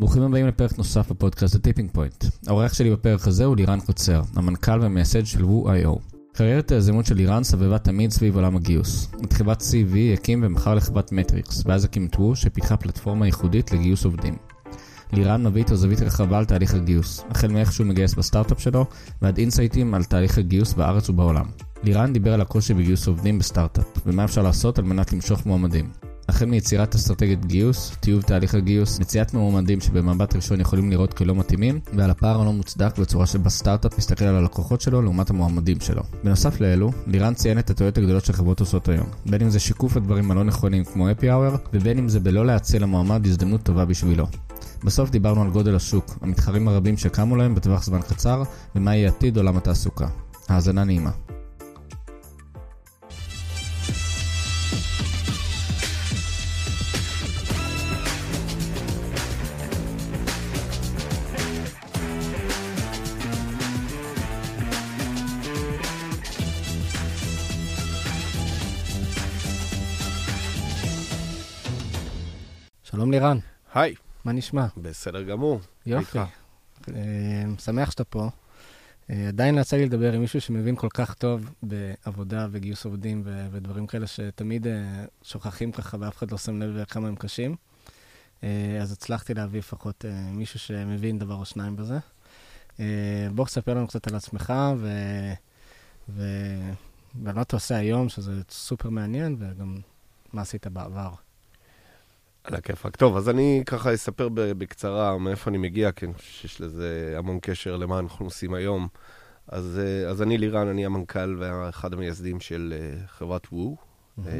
ברוכים הבאים לפרק נוסף בפודקאסט הטיפינג פוינט. האורח שלי בפרק הזה הוא לירן קוצר, המנכ"ל והמייסד של וו.איו. קריירת היזמות של לירן סבבה תמיד סביב עולם הגיוס. את חברת CV הקים ומכר לחברת מטריקס, ואז הקים את וו שפיתחה פלטפורמה ייחודית לגיוס עובדים. לירן מביא איתו זווית רחבה על תהליך הגיוס, החל מאיך שהוא מגייס בסטארט-אפ שלו, ועד insightים על תהליך הגיוס בארץ ובעולם. לירן דיבר על הקושי בגיוס עובדים בסטארט-אפ, ומה אפשר לעשות על מנת למשוך מועמדים. החל מיצירת אסטרטגיית גיוס, טיוב תהליך הגיוס, מציאת מועמדים שבמבט ראשון יכולים להיראות כלא מתאימים, ועל הפער הלא מוצדק בצורה שבסטארט-אפ מסתכל על הלקוחות שלו לעומת המועמדים שלו. בנוסף לאלו, לירן ציין את הטעויות הגדולות שחברות עושות היום, בין אם זה שיקוף הדברים הלא נכונים כמו אפי האואר, ובין אם זה בלא להציע למועמד הזדמנות טובה בשבילו. בסוף דיברנו על גודל השוק, המתחרים הרבים שקמו להם בטווח זמן קצר, ומה יהיה עתיד עולם התעסוקה. האזנה נעימה. שלום לירן, היי, מה נשמע? בסדר גמור. יופי. אה, שמח שאתה פה. אה, עדיין לא יצא לי לדבר עם מישהו שמבין כל כך טוב בעבודה וגיוס עובדים ו- ודברים כאלה שתמיד אה, שוכחים ככה ואף אחד לא שם לב כמה הם קשים. אז הצלחתי להביא לפחות מישהו שמבין דבר או שניים בזה. בוא תספר לנו קצת על עצמך ו- ו- ועל מה אתה עושה היום, שזה סופר מעניין, וגם מה עשית בעבר. על הכיפאק. טוב, אז אני ככה אספר בקצרה מאיפה אני מגיע, כי אני חושב שיש לזה המון קשר למה אנחנו עושים היום. אז, אה, אז אני לירן, אני המנכ"ל ואחד המייסדים של אה, חברת וו. אה,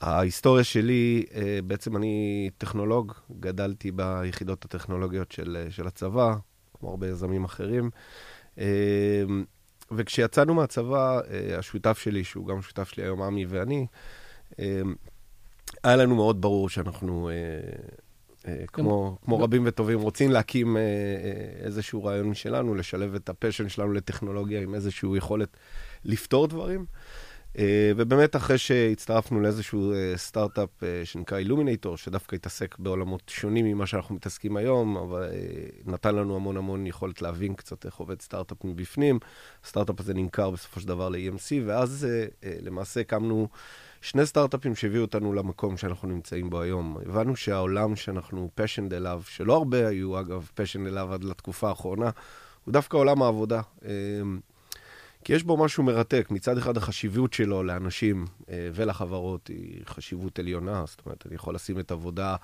ההיסטוריה שלי, אה, בעצם אני טכנולוג, גדלתי ביחידות הטכנולוגיות של, של הצבא, כמו הרבה יזמים אחרים. אה, וכשיצאנו מהצבא, השותף שלי, שהוא גם שותף שלי היום, עמי ואני, אה, היה לנו מאוד ברור שאנחנו, אה, אה, כמו, כמו רבים וטובים, רוצים להקים אה, אה, איזשהו רעיון משלנו, לשלב את הפשן שלנו לטכנולוגיה עם איזושהי יכולת לפתור דברים. אה, ובאמת, אחרי שהצטרפנו לאיזשהו אה, סטארט-אפ אה, שנקרא אילומינטור, שדווקא התעסק בעולמות שונים ממה שאנחנו מתעסקים היום, אבל אה, נתן לנו המון המון יכולת להבין קצת איך עובד סטארט-אפ מבפנים. הסטארט-אפ הזה נמכר בסופו של דבר ל-EMC, ואז אה, אה, למעשה הקמנו שני סטארט-אפים שהביאו אותנו למקום שאנחנו נמצאים בו היום. הבנו שהעולם שאנחנו פשנד אליו, שלא הרבה היו אגב פשנד אליו עד לתקופה האחרונה, הוא דווקא עולם העבודה. אה, כי יש בו משהו מרתק. מצד אחד, החשיבות שלו לאנשים אה, ולחברות היא חשיבות עליונה. זאת אומרת, אני יכול לשים את עבודה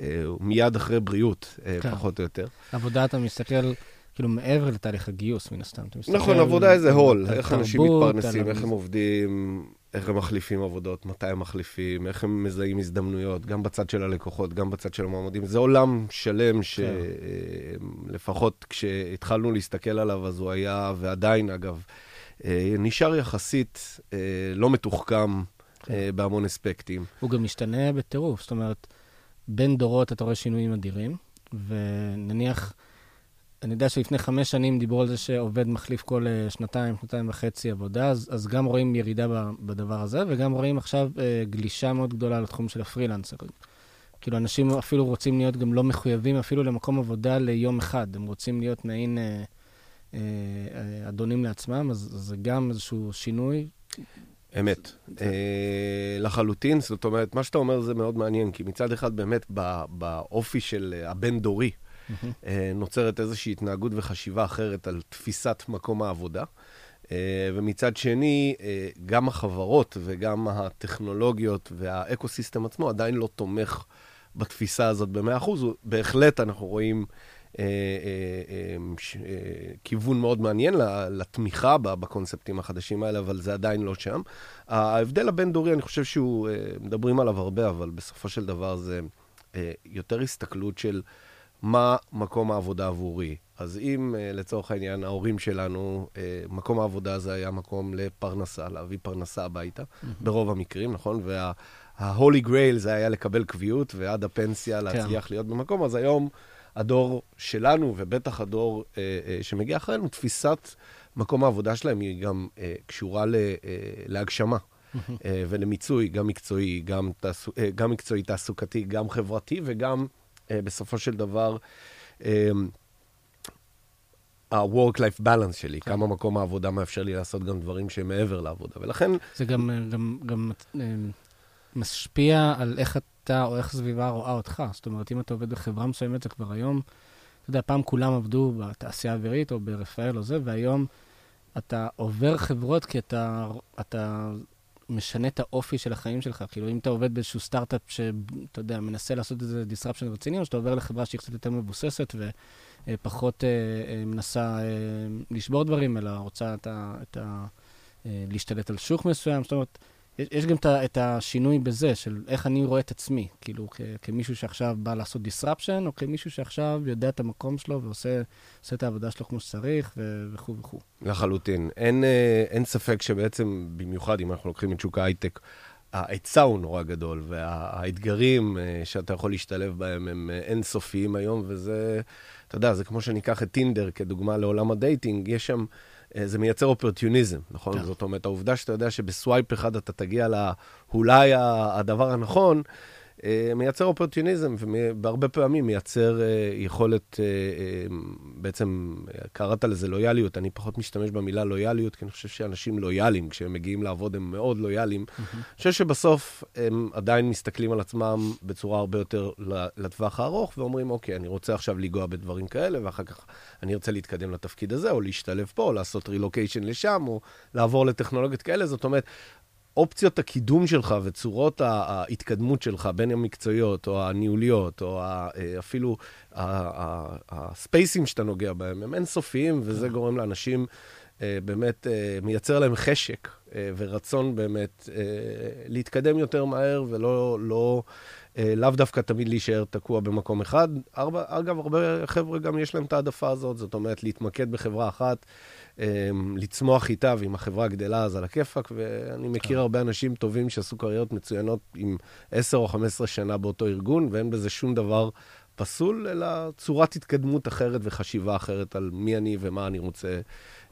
אה, מיד אחרי בריאות, אה, כן. פחות או יותר. עבודה אתה מסתכל, כאילו, מעבר לתהליך הגיוס, מן הסתם. נכון, עבודה איזה הול. איך אנשים מתפרנסים, איך הם עובדים, איך הם מחליפים עבודות, מתי הם מחליפים, איך הם מזהים הזדמנויות, גם בצד של הלקוחות, גם בצד של המועמדים. זה עולם שלם שלפחות כשהתחלנו להסתכל עליו, אז הוא היה, ועדיין אגב, אה, נשאר יחסית אה, לא מתוחכם כן. אה, בהמון אספקטים. הוא גם משתנה בטירוף, זאת אומרת, בין דורות אתה רואה שינויים אדירים, ונניח, אני יודע שלפני חמש שנים דיברו על זה שעובד מחליף כל אה, שנתיים, שנתיים וחצי עבודה, אז, אז גם רואים ירידה בדבר הזה, וגם רואים עכשיו אה, גלישה מאוד גדולה לתחום של הפרילנסרים. כאילו, אנשים אפילו רוצים להיות גם לא מחויבים אפילו למקום עבודה ליום אחד, הם רוצים להיות מעין אה, אה, אה, אדונים לעצמם, אז, זה גם איזשהו שינוי. אמת. אה, לחלוטין, זאת אומרת, מה שאתה אומר זה מאוד מעניין, כי מצד אחד באמת ב- באופי של אה, אה, נוצרת איזושהי התנהגות וחשיבה אחרת על תפיסת מקום העבודה. אה, ומצד שני, אה, גם החברות וגם הטכנולוגיות והאקו-סיסטם עצמו עדיין לא תומך בתפיסה הזאת ב-100%. הוא- בהחלט אנחנו רואים כיוון מאוד מעניין לתמיכה בקונספטים החדשים האלה, אבל זה עדיין לא שם. ההבדל הבין-דורי, אני חושב שהוא, מדברים עליו הרבה, אבל בסופו של דבר זה יותר הסתכלות של מה מקום העבודה עבורי. אז אם אה, לצורך העניין ההורים שלנו, אה, מקום העבודה הזה היה מקום לפרנסה, להביא פרנסה הביתה, ברוב המקרים, נכון? וה-holy grail זה היה לקבל קביעות, ועד הפנסיה להצליח להיות במקום, אז היום הדור שלנו, ובטח הדור אה, אה, שמגיע אחרינו, תפיסת מקום העבודה שלהם היא גם אה, קשורה ל, אה, להגשמה. אה, ולמיצוי, גם מקצועי, גם, תעסו, אה, גם מקצועי תעסוקתי, גם חברתי וגם בסופו של דבר, ה-work-life balance שלי, כן. כמה מקום העבודה מאפשר לי לעשות גם דברים שהם מעבר לעבודה, ולכן... זה גם, גם, גם משפיע על איך אתה או איך סביבה רואה אותך. זאת אומרת, אם אתה עובד בחברה מסוימת, זה כבר היום, אתה יודע, פעם כולם עבדו בתעשייה האווירית או ברפאל או זה, והיום אתה עובר חברות כי אתה, אתה משנה את האופי של החיים שלך. כאילו, אם אתה עובד באיזשהו סטארט-אפ שאתה יודע, מנסה לעשות איזה disruption רציני, או שאתה עובר לחברה שהיא קצת יותר מבוססת ופחות אה, אה, מנסה אה, לשבור דברים, אלא רוצה את ה, את ה, להשתלט על שוק מסוים. זאת אומרת, יש, גם את השינוי בזה, של איך אני רואה את עצמי, כאילו, כמישהו שעכשיו בא לעשות disruption, או כמישהו שעכשיו יודע את המקום שלו ועושה את העבודה שלו כמו שצריך, וכו' וכו'. לחלוטין. אין, אה, אין ספק שבעצם, במיוחד אם אנחנו לוקחים את שוק ההייטק, ההיצע הוא נורא גדול, והאתגרים אה, שאתה יכול להשתלב בהם הם אה, אינסופיים היום, וזה, אתה יודע, זה כמו שניקח את טינדר כדוגמה לעולם הדייטינג, יש שם... אה, זה מייצר אופרטיוניזם, נכון? כן. זאת אומרת, העובדה שאתה יודע שבסווייפ אחד אתה תגיע לאולי הדבר הנכון, מייצר אופורטיוניזם, והרבה פעמים מייצר אה, יכולת, אה, בעצם, קראת לזה לויאליות, אני פחות משתמש במילה לויאליות, כי אני חושב שאנשים לויאליים, כשהם מגיעים לעבוד, הם מאוד לויאליים. אני חושב שבסוף הם עדיין מסתכלים על עצמם בצורה הרבה יותר לטווח הארוך, ואומרים, אוקיי, אני רוצה עכשיו לנגוע בדברים כאלה, ואחר כך אני ארצה להתקדם לתפקיד הזה, או להשתלב פה, או לעשות רילוקיישן לשם, או לעבור לטכנולוגיות כאלה. זאת אומרת, אופציות הקידום שלך וצורות ההתקדמות שלך, בין המקצועיות או הניהוליות, או אה, אפילו הספייסים שאתה נוגע בהם, הם אינסופיים, וזה כן. גורם לאנשים, אה, באמת, אה, מייצר להם חשק ורצון באמת להתקדם יותר מהר, ולא... לא, לאו דווקא תמיד להישאר תקוע במקום אחד. אגב, הרבה חבר'ה גם יש להם את העדפה הזאת, זאת אומרת, להתמקד בחברה אחת. אמ, לצמוח איתה, ואם החברה גדלה אז על הכיפאק, ואני מכיר כן. הרבה אנשים טובים שעשו קריירות מצוינות עם 10 או 15 שנה באותו ארגון, ואין בזה שום דבר פסול, אלא צורת התקדמות אחרת וחשיבה אחרת על מי אני ומה אני רוצה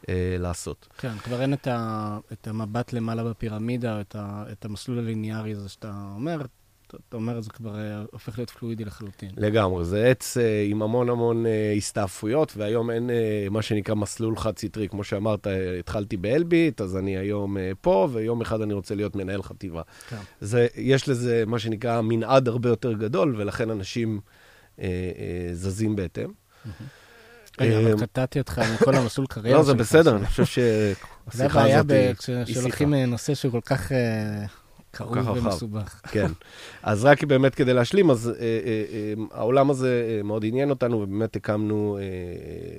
אה, לעשות. כן, כבר אין את, ה, את המבט למעלה בפירמידה, את, ה, את המסלול הליניארי הזה שאתה אומר, אתה אומר, זה כבר אה, הופך להיות פלואידי לחלוטין. לגמרי, זה עץ אה, עם המון המון אה, הסתעפויות, והיום אין מה שנקרא מסלול חד-סטרי. כמו שאמרת, התחלתי באלביט, אז אני היום פה, ויום אחד אני רוצה להיות מנהל חטיבה. כן. זה, יש לזה מה שנקרא מנעד הרבה יותר גדול, ולכן אנשים אה, אה, זזים בהתאם. רגע, אבל קטעתי אותך עם כל המסלול קריירה לא, זה בסדר, אני חושב שהשיחה שיחה. זה הבעיה כשלוקחים נושא שהוא כל כך כאוב ומסובך. כן. אז רק באמת כדי להשלים, אז אה, אה, אה, העולם הזה מאוד עניין אותנו, ובאמת הקמנו, אה,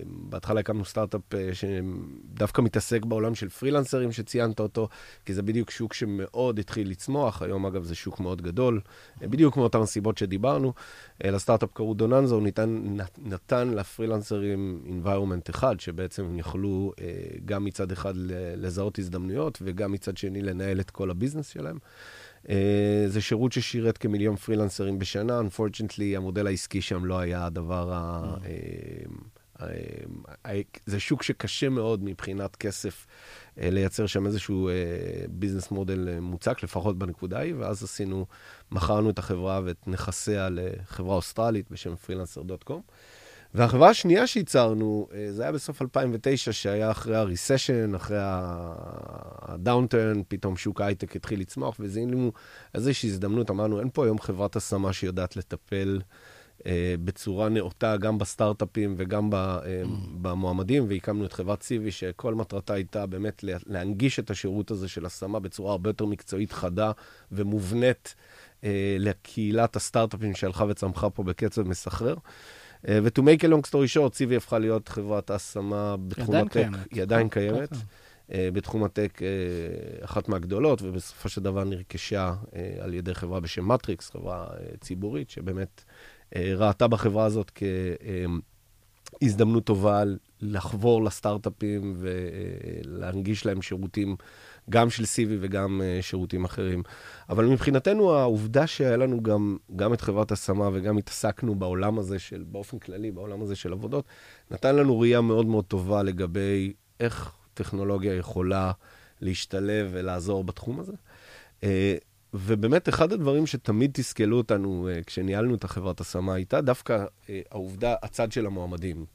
בהתחלה הקמנו סטארט-אפ אה, שדווקא מתעסק בעולם של פרילנסרים שציינת אותו, כי זה בדיוק שוק שמאוד התחיל לצמוח, היום אגב זה שוק מאוד גדול, אה, בדיוק מאותן הסיבות שדיברנו. אה, לסטארט-אפ קראו דוננזו, הוא ניתן, נתן לפרילנסרים environment אחד, שבעצם הם יכלו אה, גם מצד אחד לזהות הזדמנויות, וגם מצד שני לנהל את כל הביזנס שלהם. אה, זה שירות ששירת כמיליון פרילנסרים בשנה, unfortunately המודל העסקי שם לא היה הדבר ה... זה שוק שקשה מאוד מבחינת כסף לייצר שם איזשהו business model מוצק, לפחות בנקודה ההיא, ואז עשינו, מכרנו את החברה ואת נכסיה לחברה אוסטרלית בשם Freelancer.com. והחברה השנייה שייצרנו, זה היה בסוף 2009, שהיה אחרי ה recession, אחרי ה downturn, פתאום שוק ההייטק התחיל לצמוח, וזיהינו איזושהי הזדמנות, אמרנו, אין פה היום חברת השמה שיודעת לטפל אה, בצורה נאותה גם בסטארט-אפים וגם ב, אה. במועמדים, והקמנו את חברת סיבי, שכל מטרתה הייתה באמת להנגיש את השירות הזה של השמה בצורה הרבה יותר מקצועית, חדה ומובנית אה, לקהילת הסטארט-אפים שהלכה וצמחה פה בקצב מסחרר. ו-to make a long story short, סיבי הפכה להיות חברת ההשמה בתחום הטק. קיימת. היא עדיין קיימת. בתחום הטק אחת מהגדולות, ובסופו של דבר נרכשה על ידי חברה בשם מטריקס, חברה ציבורית, שבאמת אה, ראתה בחברה הזאת כהזדמנות טובה לחבור לסטארט-אפים ולהנגיש להם שירותים, גם של סיבי וגם אה, שירותים אחרים. אבל מבחינתנו, העובדה שהיה לנו גם, גם את חברת השמה וגם התעסקנו בעולם הזה של, באופן כללי, בעולם הזה של עבודות, נתן לנו ראייה מאוד מאוד טובה לגבי איך טכנולוגיה יכולה להשתלב ולעזור בתחום הזה. אה, ובאמת, אחד הדברים שתמיד תסכלו אותנו uh, כשניהלנו את החברת השמה, הייתה דווקא uh, העובדה, הצד של המועמדים.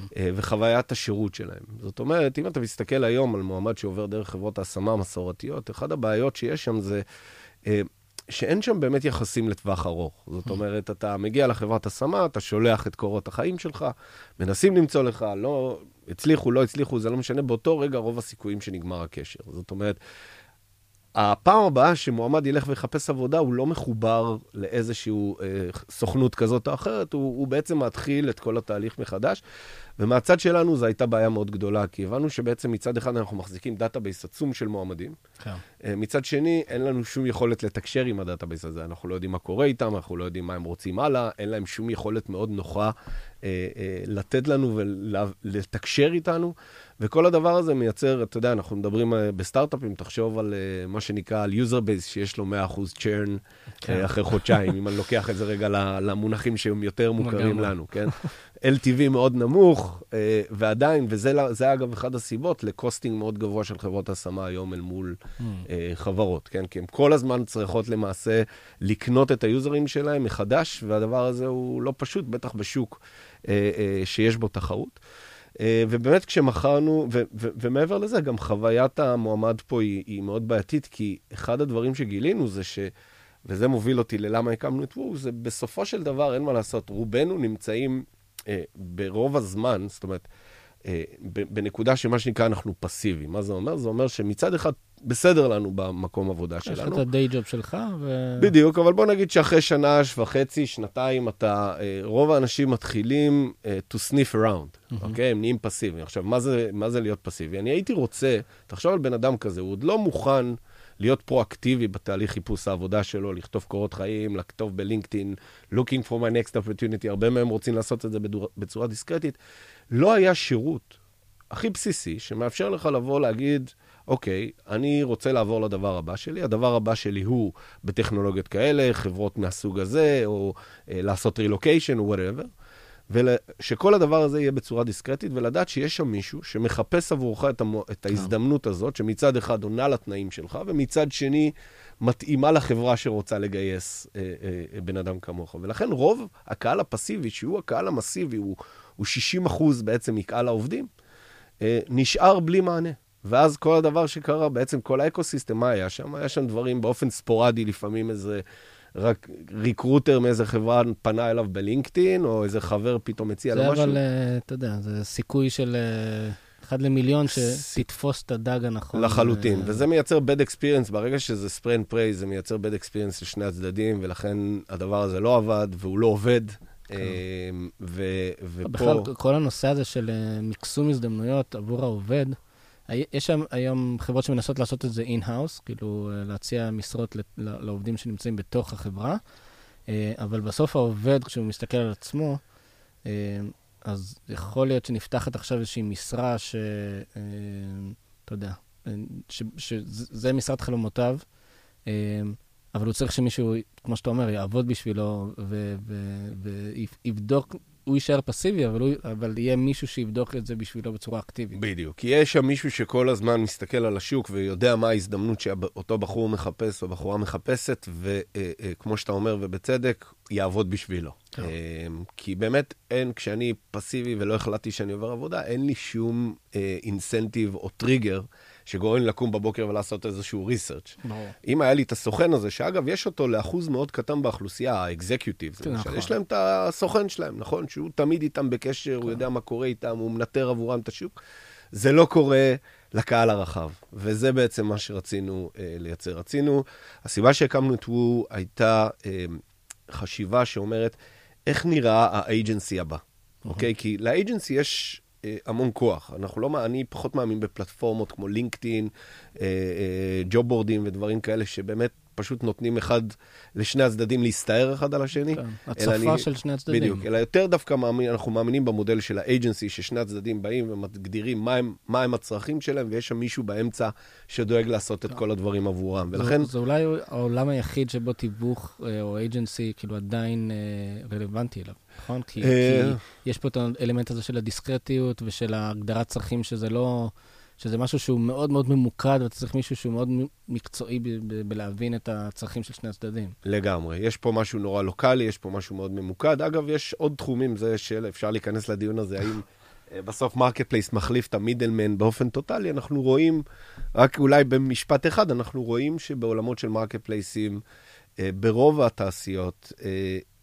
Uh, וחוויית השירות שלהם. זאת אומרת, אם אתה מסתכל היום על מועמד שעובר דרך חברות ההשמה המסורתיות, אחת הבעיות שיש שם זה uh, שאין שם באמת יחסים לטווח ארוך. זאת אומרת, אתה מגיע לחברת השמה, אתה שולח את קורות החיים שלך, מנסים למצוא לך, לא הצליחו, לא הצליחו, זה לא משנה, באותו רגע רוב הסיכויים שנגמר הקשר. זאת אומרת, הפעם הבאה שמועמד ילך ויחפש עבודה, הוא לא מחובר לאיזושהי אה, סוכנות כזאת או אחרת, הוא, הוא בעצם מתחיל את כל התהליך מחדש. ומהצד שלנו זו הייתה בעיה מאוד גדולה, כי הבנו שבעצם מצד אחד אנחנו מחזיקים database עצום של מועמדים. כן. אה, מצד שני, אין לנו שום יכולת לתקשר עם ה database הזה. אנחנו לא יודעים מה קורה איתם, אנחנו לא יודעים מה הם רוצים הלאה, אין להם שום יכולת מאוד נוחה אה, אה, לתת לנו ולתקשר איתנו. וכל הדבר הזה מייצר, אתה יודע, אנחנו מדברים אה, בסטארט-אפים, תחשוב על uh, מה שנקרא, על user base שיש לו 100% churn כן. uh, אחרי חודשיים, אם אני לוקח את זה רגע למונחים שהם יותר מוכרים לנו, כן? LTV מאוד נמוך, ועדיין, וזה אגב אחד הסיבות לקוסטינג מאוד גבוה של חברות השמה היום אל מול uh, חברות, כן? כי הן כל הזמן צריכות למעשה לקנות את היוזרים שלהם מחדש, והדבר הזה הוא לא פשוט, בטח בשוק שיש בו תחרות. אה, ובאמת כשמכרנו, ומעבר לזה, גם חוויית המועמד פה היא, היא מאוד בעייתית, כי אחד הדברים שגילינו זה ש... וזה מוביל אותי ללמה הקמנו את וו, זה בסופו של דבר, אין מה לעשות, רובנו נמצאים אה, ברוב הזמן, זאת אומרת, בנקודה שמה שנקרא אנחנו פסיביים. מה זה אומר? זה אומר שמצד אחד בסדר לנו במקום עבודה שלנו. יש לך את הדיי ג'וב שלך, ו... בדיוק, אבל בוא נגיד שאחרי שנה וחצי, שנתיים, אתה, אה, רוב האנשים מתחילים uh, to sniff around, אוקיי? Mm-hmm. Okay? הם נהיים פסיביים. עכשיו, מה זה, מה זה להיות פסיבי? אני הייתי רוצה, תחשוב על בן אדם כזה, הוא עוד לא מוכן להיות פרואקטיבי בתהליך חיפוש העבודה שלו, לכתוב קורות חיים, לכתוב בלינקדאין, looking for my next opportunity, הרבה מהם רוצים לעשות את זה בצורה דיסקרטית. לא היה שירות הכי בסיסי שמאפשר לך לבוא להגיד, אוקיי, אני רוצה לעבור לדבר הבא שלי, הדבר הבא שלי הוא בטכנולוגיות כאלה, חברות מהסוג הזה, או אה, לעשות רילוקיישן או whatever, ושכל הדבר הזה יהיה בצורה דיסקרטית, ולדעת שיש שם מישהו שמחפש עבורך את, המו, את ההזדמנות הזאת, שמצד אחד עונה לתנאים שלך, ומצד שני מתאימה לחברה שרוצה לגייס אה, אה, בן אדם כמוך. ולכן רוב הקהל הפסיבי, שהוא הקהל המסיבי, הוא, הוא 60 אחוז בעצם מקהל העובדים, אה, נשאר בלי מענה. ואז כל הדבר שקרה, בעצם כל האקוסיסטם, מה היה שם? היה שם דברים באופן ספורדי, לפעמים איזה רק ריקרוטר מאיזה חברה פנה אליו בלינקדאין, או איזה חבר פתאום הציע לו משהו. זה אבל, uh, אתה יודע, זה סיכוי של uh, אחד למיליון שתתפוס את הדג הנכון. לחלוטין, uh, וזה מייצר bad experience, ברגע שזה spray and pray, זה מייצר bad experience לשני הצדדים, ולכן הדבר הזה לא עבד, והוא לא עובד. כן. ו- ופה... בכלל, כל הנושא הזה של מקסום הזדמנויות עבור העובד, יש שם היום חברות שמנסות לעשות את זה in-house, כאילו אה, להציע משרות לעובדים שנמצאים בתוך החברה, אה, אבל בסוף העובד, כשהוא מסתכל על עצמו, אה, אז יכול להיות שנפתחת עכשיו איזושהי משרה ש... אתה יודע, שזה משרת חלומותיו, אבל הוא צריך שמישהו, כמו שאתה אומר, יעבוד בשבילו ויבדוק הוא יישאר פסיבי, אבל, הוא, אבל יהיה מישהו שיבדוק את זה בשבילו בצורה אקטיבית. בדיוק. כי יש שם מישהו שכל הזמן מסתכל על השוק ויודע מה ההזדמנות שאותו בחור מחפש או בחורה מחפשת, וכמו אה, שאתה אומר, ובצדק, יעבוד בשבילו. כן. אמ, כי באמת אין, כשאני פסיבי ולא החלטתי שאני עובר עבודה, אין לי שום אינסנטיב אה, או טריגר. שגורם לקום בבוקר ולעשות איזשהו ריסרצ'. ברור. אם היה לי את הסוכן הזה, שאגב, יש אותו לאחוז מאוד קטן באוכלוסייה, האקזקיוטיב, כן, נכון. יש להם את הסוכן שלהם, נכון? שהוא תמיד איתם בקשר, כן. הוא יודע מה קורה איתם, הוא מנטר עבורם את השוק. זה לא קורה לקהל הרחב, וזה בעצם מה שרצינו אה, לייצר. רצינו, הסיבה שהקמנו את וו הייתה אה, חשיבה שאומרת, איך נראה האג'נסי הבא, אוקיי? Okay? כי לאג'נסי יש המון כוח. אנחנו לא, אני פחות מאמין בפלטפורמות כמו לינקדאין, ג'וב בורדים ודברים כאלה, שבאמת פשוט נותנים אחד לשני הצדדים להסתער אחד על השני. כן, הצפה אני, של שני הצדדים. בדיוק, אלא יותר דווקא מאמין, אנחנו מאמינים במודל של האג'נסי, ששני הצדדים באים ומגדירים מה הם, מה הם הצרכים שלהם, ויש שם מישהו באמצע שדואג לעשות את כן. כל הדברים עבורם. ולכן... זה, זה אולי העולם היחיד שבו תיווך אה, או אג'נסי כאילו עדיין אה, רלוונטי אליו. נכון? כי, כי יש פה את האלמנט הזה של הדיסקרטיות ושל הגדרת צרכים שזה לא... שזה משהו שהוא מאוד מאוד ממוקד, ואתה צריך מישהו שהוא מאוד מקצועי בלהבין את הצרכים של שני הצדדים. לגמרי. יש פה משהו נורא לוקאלי, יש פה משהו מאוד ממוקד. אגב, יש עוד תחומים, זה של, אפשר להיכנס לדיון הזה, האם אה, בסוף marketplace מחליף את ה middleman באופן טוטאלי, אנחנו רואים, רק אולי במשפט אחד, אנחנו רואים שבעולמות של marketplace ים, אה, ברוב התעשיות,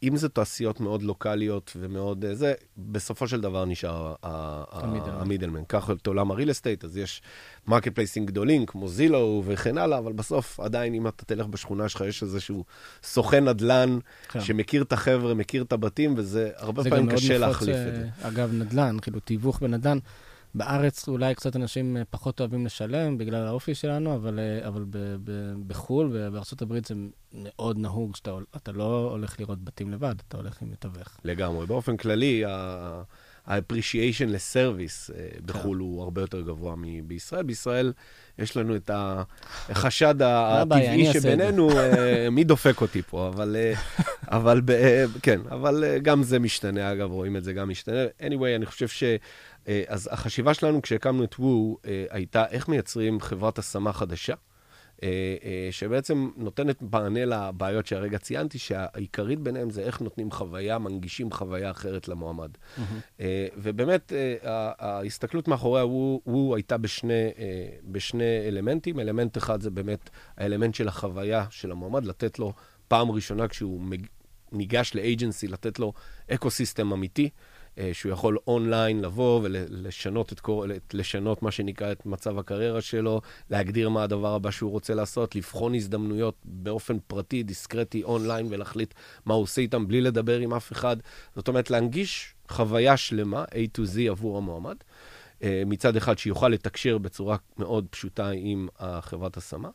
אם זה תעשיות מאוד לוקאליות ומאוד אה, זה, בסופו של דבר נשאר ה middleman. קח את עולם ה real estate, אז יש marketplace ים גדולים כמו Zillow וכן הלאה, אבל בסוף עדיין אם אתה תלך בשכונה שלך, יש איזשהו סוכן נדל"ן כן. שמכיר את החבר'ה, מכיר את הבתים, וזה הרבה פעמים קשה להחליף אה, את זה. אגב, נדל"ן, כאילו תיווך בנדל"ן. בארץ אולי קצת אנשים אה, פחות אוהבים לשלם בגלל האופי שלנו, אבל, אה, אבל ב, ב, בחו"ל ובארה"ב זה מאוד נהוג שאתה אתה לא הולך לראות בתים לבד, אתה הולך עם מתווך. לגמרי. באופן כללי, ה- ה-appreciation לסרוויס אה, כן. בחו"ל הוא הרבה יותר גבוה מבישראל. בישראל יש לנו את החשד הטבעי. שבינינו, אה, מי דופק אותי פה, אבל, אה, אבל כן, אבל גם זה משתנה, אגב, רואים את זה גם משתנה. anyway, אני חושב ש... אז החשיבה שלנו כשהקמנו את וו הייתה איך מייצרים חברת השמה חדשה. אה, אה, שבעצם נותנת מענה לבעיות שהרגע ציינתי, שהעיקרית ביניהם זה איך נותנים חוויה, מנגישים חוויה אחרת למועמד. אה, ובאמת, ההסתכלות מאחורי הוו וו הייתה בשני, בשני אלמנטים. אלמנט אחד זה באמת האלמנט של החוויה של המועמד, לתת לו פעם ראשונה כשהוא ניגש ל agency, לתת לו ecosystem אמיתי. אה, שהוא יכול אונליין לבוא ולשנות את לשנות מה שנקרא את מצב הקריירה שלו, להגדיר מה הדבר הבא שהוא רוצה לעשות, לבחון הזדמנויות באופן פרטי, דיסקרטי, אונליין, ולהחליט מה הוא עושה איתם בלי לדבר עם אף אחד. זאת אומרת, להנגיש חוויה שלמה, A to Z עבור המועמד. אה, מצד אחד, שיוכל לתקשר בצורה מאוד פשוטה עם החברת השמה.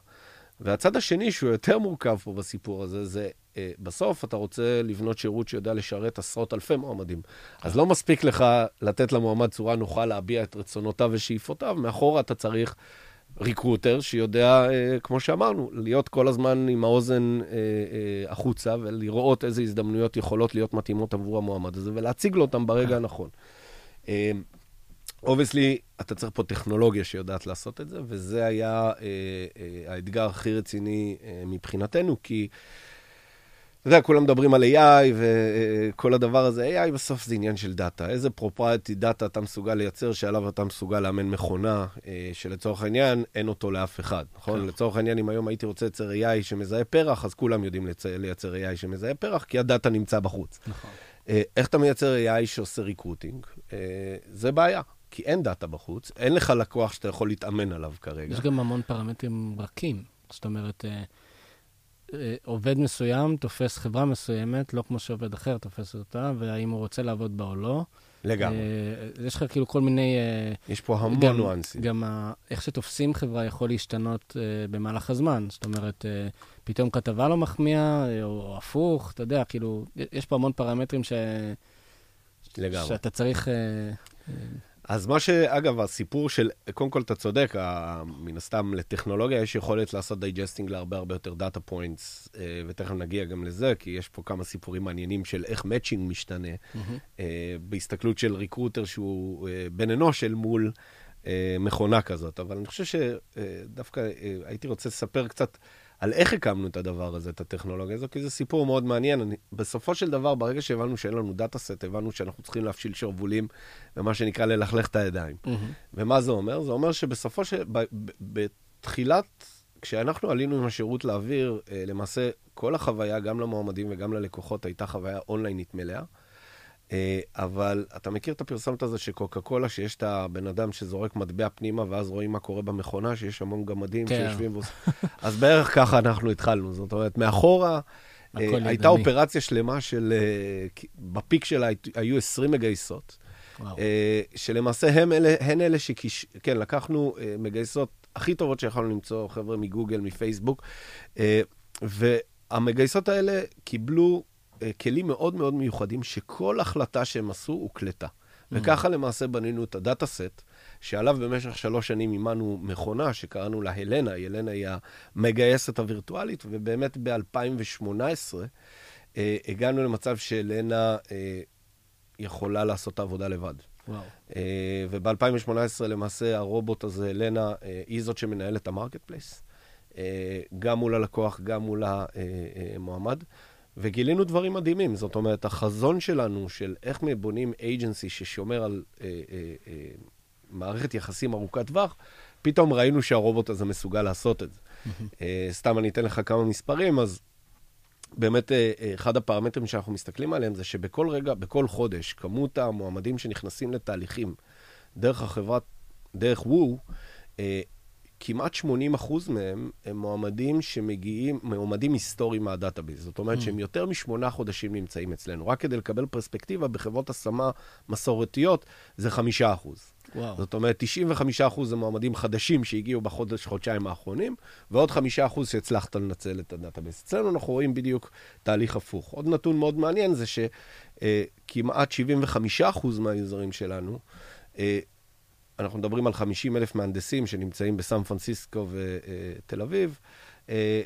והצד השני, שהוא יותר מורכב פה בסיפור הזה, זה אה, בסוף אתה רוצה לבנות שירות שיודע לשרת עשרות אלפי מועמדים. אז לא מספיק לך לתת למועמד צורה נוחה להביע את רצונותיו ושאיפותיו, מאחורה אתה צריך recruiter שיודע, אה, כמו שאמרנו, להיות כל הזמן עם האוזן אה, אה, החוצה ולראות איזה הזדמנויות יכולות להיות מתאימות עבור המועמד הזה ולהציג לו אותם ברגע הנכון. obviously, אתה צריך פה טכנולוגיה שיודעת לעשות את זה, וזה היה אה, אה, האתגר הכי רציני אה, מבחינתנו, כי, אתה יודע, כולם מדברים על AI וכל הדבר הזה, AI בסוף זה עניין של דאטה. איזה proprietary data אתה מסוגל לייצר, שעליו אתה מסוגל לאמן מכונה, אה, שלצורך העניין אין אותו לאף אחד, נכון? כן. לצורך העניין, אם היום הייתי רוצה לייצר AI שמזהה פרח, אז כולם יודעים לייצר, לייצר AI שמזהה פרח, כי הדאטה נמצא בחוץ. נכון. אה, איך אתה מייצר AI שעושה recruiting? אה, זה בעיה, כי אין דאטה בחוץ, אין לך לקוח שאתה יכול להתאמן עליו כרגע. יש גם המון פרמטרים רכים. זאת אומרת, אה, אה, עובד מסוים תופס חברה מסוימת, לא כמו שעובד אחר תופס אותה, והאם הוא רוצה לעבוד בה או לא. לגמרי. אה, יש לך כאילו כל מיני... אה, יש פה המון גם- ניואנסים. גם ה- איך שתופסים חברה יכול להשתנות אה, במהלך הזמן. זאת אומרת, אה, פתאום כתבה לא מחמיאה, אה, או, או הפוך, אתה יודע, כאילו, יש פה המון פרמטרים ש... לגמרי. שאתה צריך... אז מה ש... אגב, הסיפור של... קודם כל, אתה צודק, מן הסתם לטכנולוגיה יש יכולת לעשות digesting להרבה הרבה יותר data points, ותכף נגיע גם לזה, כי יש פה כמה סיפורים מעניינים של איך matching משתנה, אה, בהסתכלות של recruiter שהוא אה, בן אנוש אל מול אה, מכונה כזאת. אבל אני חושב שדווקא הייתי רוצה לספר קצת על איך הקמנו את הדבר הזה, את הטכנולוגיה הזו, כי זה סיפור מאוד מעניין. אני, בסופו של דבר, ברגע שהבנו שאין לנו דאטה סט, הבנו שאנחנו צריכים להפשיל שרוולים, ומה שנקרא ללכלך את הידיים. ומה זה אומר? זה אומר שבסופו של... ב, ב, בתחילת, כשאנחנו עלינו עם השירות לאוויר, אה, למעשה כל החוויה, גם למועמדים וגם ללקוחות, הייתה חוויה אונליינית מלאה. אה, אבל אתה מכיר את הפרסומת הזו של קוקה קולה, שיש את הבן אדם שזורק מטבע פנימה, ואז רואים מה קורה במכונה, שיש המון גמדים כן. שיושבים ועושים... אז בערך ככה אנחנו התחלנו. זאת אומרת, מאחורה אה. הייתה אופרציה שלמה של... אה, בפיק שלה היו 20 מגייסות. וואו. שלמעשה הם אלה, הן אלה שכיש... כן, לקחנו מגייסות הכי טובות שיכולנו למצוא, חבר'ה מגוגל, מפייסבוק, והמגייסות האלה קיבלו כלים מאוד מאוד מיוחדים, שכל החלטה שהם עשו הוקלטה. וככה למעשה בנינו את הדאטה סט, שעליו במשך שלוש שנים אימנו מכונה שקראנו לה הלנה, הלנה היא המגייסת הווירטואלית, ובאמת ב-2018 אה, הגענו למצב שהלנה אה, יכולה לעשות את העבודה לבד. וואו. וב-2018 למעשה הרובוט הזה, הלנה, היא זאת שמנהלת את ה marketplace. גם מול הלקוח, גם מול המועמד. וגילינו דברים מדהימים. זאת אומרת, החזון שלנו של איך בונים agency ששומר על אה, אה, אה, מערכת יחסים ארוכת טווח, פתאום ראינו שהרובוט הזה מסוגל לעשות את זה. אה, סתם אני אתן לך כמה מספרים, אז באמת אה, אה, אחד הפרמטרים שאנחנו מסתכלים עליהם זה שבכל רגע, בכל חודש, כמות המועמדים שנכנסים לתהליכים דרך החברת, דרך וו, אה, כמעט 80 אחוז מהם הם מועמדים שמגיעים, מועמדים היסטוריים מהדאטאביס. זאת אומרת mm. שהם יותר משמונה חודשים נמצאים אצלנו. רק כדי לקבל פרספקטיבה, בחברות השמה מסורתיות זה חמישה אחוז. וואו. זאת אומרת, 95 אחוז זה מועמדים חדשים שהגיעו בחודש, חודשיים האחרונים, ועוד חמישה אחוז שהצלחת לנצל את הדאטאביס. אצלנו אנחנו רואים בדיוק תהליך הפוך. עוד נתון מאוד מעניין זה שכמעט 75 אחוז מהיוזרים שלנו, אה, אנחנו מדברים על 50 אלף מהנדסים שנמצאים בסן פרנסיסקו ותל אביב, אה,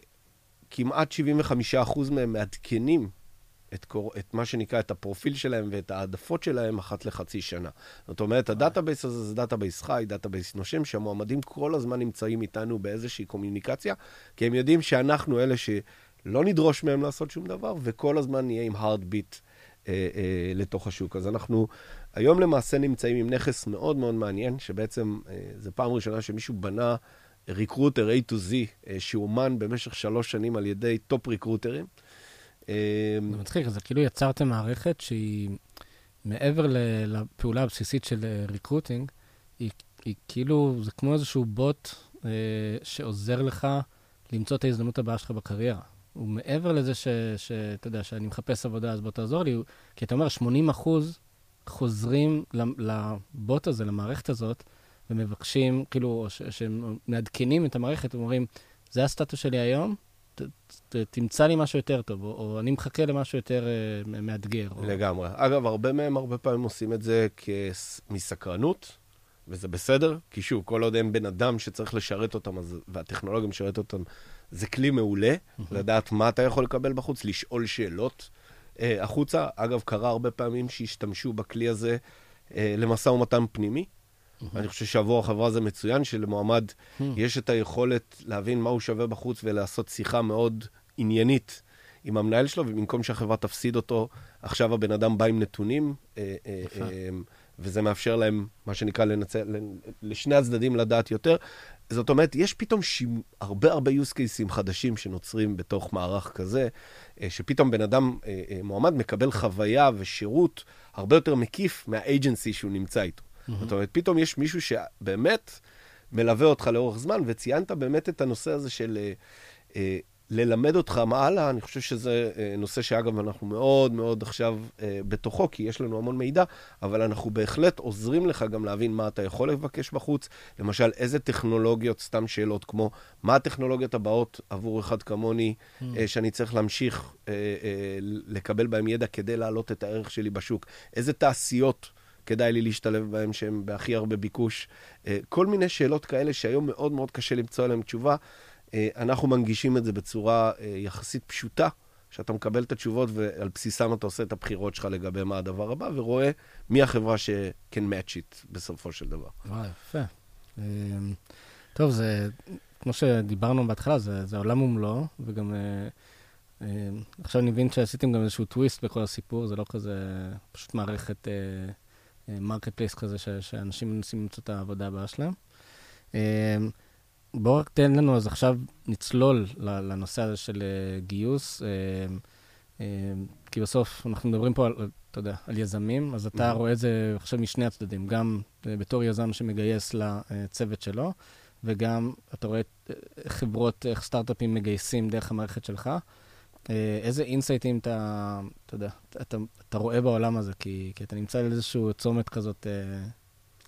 כמעט 75 אחוז מהם מעדכנים את, קור... את מה שנקרא, את הפרופיל שלהם ואת העדפות שלהם אחת לחצי שנה. זאת אומרת, ה database הזה זה database חי, database נושם, שהמועמדים כל הזמן נמצאים איתנו באיזושהי קומוניקציה, כי הם יודעים שאנחנו אלה שלא נדרוש מהם לעשות שום דבר, וכל הזמן נהיה עם heartbeat אה, אה, לתוך השוק. אז אנחנו היום למעשה נמצאים עם נכס מאוד מאוד מעניין, שבעצם אה, זו פעם ראשונה שמישהו בנה recruiter A to Z, אה, שאומן במשך שלוש שנים על ידי top recruiter ים. אה, זה מצחיק, זה כאילו יצרתם מערכת שהיא מעבר לפעולה הבסיסית של recruiting, היא, היא כאילו, זה כמו איזשהו בוט אה, שעוזר לך למצוא את ההזדמנות הבאה שלך בקריירה. הוא מעבר לזה שאתה יודע, שאני מחפש עבודה, אז בוא תעזור לי, כי אתה אומר, 80 אחוז חוזרים לבוט הזה, למערכת הזאת, ומבקשים, כאילו, שהם מעדכנים את המערכת, ואומרים, זה הסטטוס שלי היום, ת, ת, תמצא לי משהו יותר טוב, או, או אני מחכה למשהו יותר uh, מאתגר. לגמרי. או... אגב, הרבה מהם הרבה פעמים עושים את זה כס... מסקרנות, וזה בסדר, כי שוב, כל עוד אין בן אדם שצריך לשרת אותם, אז... והטכנולוגיה משרת אותם, זה כלי מעולה, לדעת מה אתה יכול לקבל בחוץ, לשאול שאלות. אה, החוצה. אגב, קרה הרבה פעמים שהשתמשו בכלי הזה אה, למשא ומתן פנימי. אני חושב שעבור החברה זה מצוין, שלמועמד יש את היכולת להבין מה הוא שווה בחוץ ולעשות שיחה מאוד עניינית עם המנהל שלו, ובמקום שהחברה תפסיד אותו, עכשיו הבן אדם בא עם נתונים, אה, וזה מאפשר להם, מה שנקרא, לנצל, לשני הצדדים לדעת יותר. זאת אומרת, יש פתאום ש... הרבה הרבה use cases חדשים שנוצרים בתוך מערך כזה, אה, שפתאום בן אדם, אה, אה, מועמד, מקבל חוויה ושירות הרבה יותר מקיף מהאג'נסי שהוא נמצא איתו. Mm-hmm. זאת אומרת, פתאום יש מישהו שבאמת מלווה אותך לאורך זמן, וציינת באמת את הנושא הזה של ללמד אותך מה הלאה, אני חושב שזה אה, נושא שאגב, אנחנו מאוד מאוד עכשיו אה, בתוכו, כי יש לנו המון מידע, אבל אנחנו בהחלט עוזרים לך גם להבין מה אתה יכול לבקש בחוץ. למשל, איזה טכנולוגיות, סתם שאלות כמו, מה הטכנולוגיות הבאות עבור אחד כמוני, mm. שאני צריך להמשיך לקבל בהם ידע כדי להעלות את הערך שלי בשוק? איזה תעשיות? כדאי לי להשתלב בהם שהם בהכי הרבה ביקוש. כל מיני שאלות כאלה שהיום מאוד מאוד קשה למצוא עליהן תשובה. אה, אנחנו מנגישים את זה בצורה אה, יחסית פשוטה, שאתה מקבל את התשובות ועל בסיסם אתה עושה את הבחירות שלך לגבי מה הדבר הבא, ורואה מי החברה שכן match it בסופו של דבר. וואי, יפה. אה, טוב, זה, כמו שדיברנו בהתחלה, זה, זה עולם ומלואו, וגם עכשיו אני מבין שעשיתם גם איזשהו טוויסט בכל הסיפור, זה לא כזה פשוט מערכת marketplace כזה, ש, שאנשים מנסים למצוא את העבודה הבאה שלהם. Uh, בוא רק תן לנו, אז עכשיו נצלול לנושא הזה של uh, גיוס, uh, uh, כי בסוף אנחנו מדברים פה על, אתה יודע, על יזמים, אז אתה mm-hmm. רואה את זה עכשיו משני הצדדים, גם בתור יזם שמגייס לצוות שלו, וגם אתה רואה חברות, איך סטארט-אפים מגייסים דרך המערכת שלך. איזה אינסייטים אתה, אתה יודע, אתה, אתה רואה בעולם הזה, כי, כי אתה נמצא על איזשהו צומת כזאת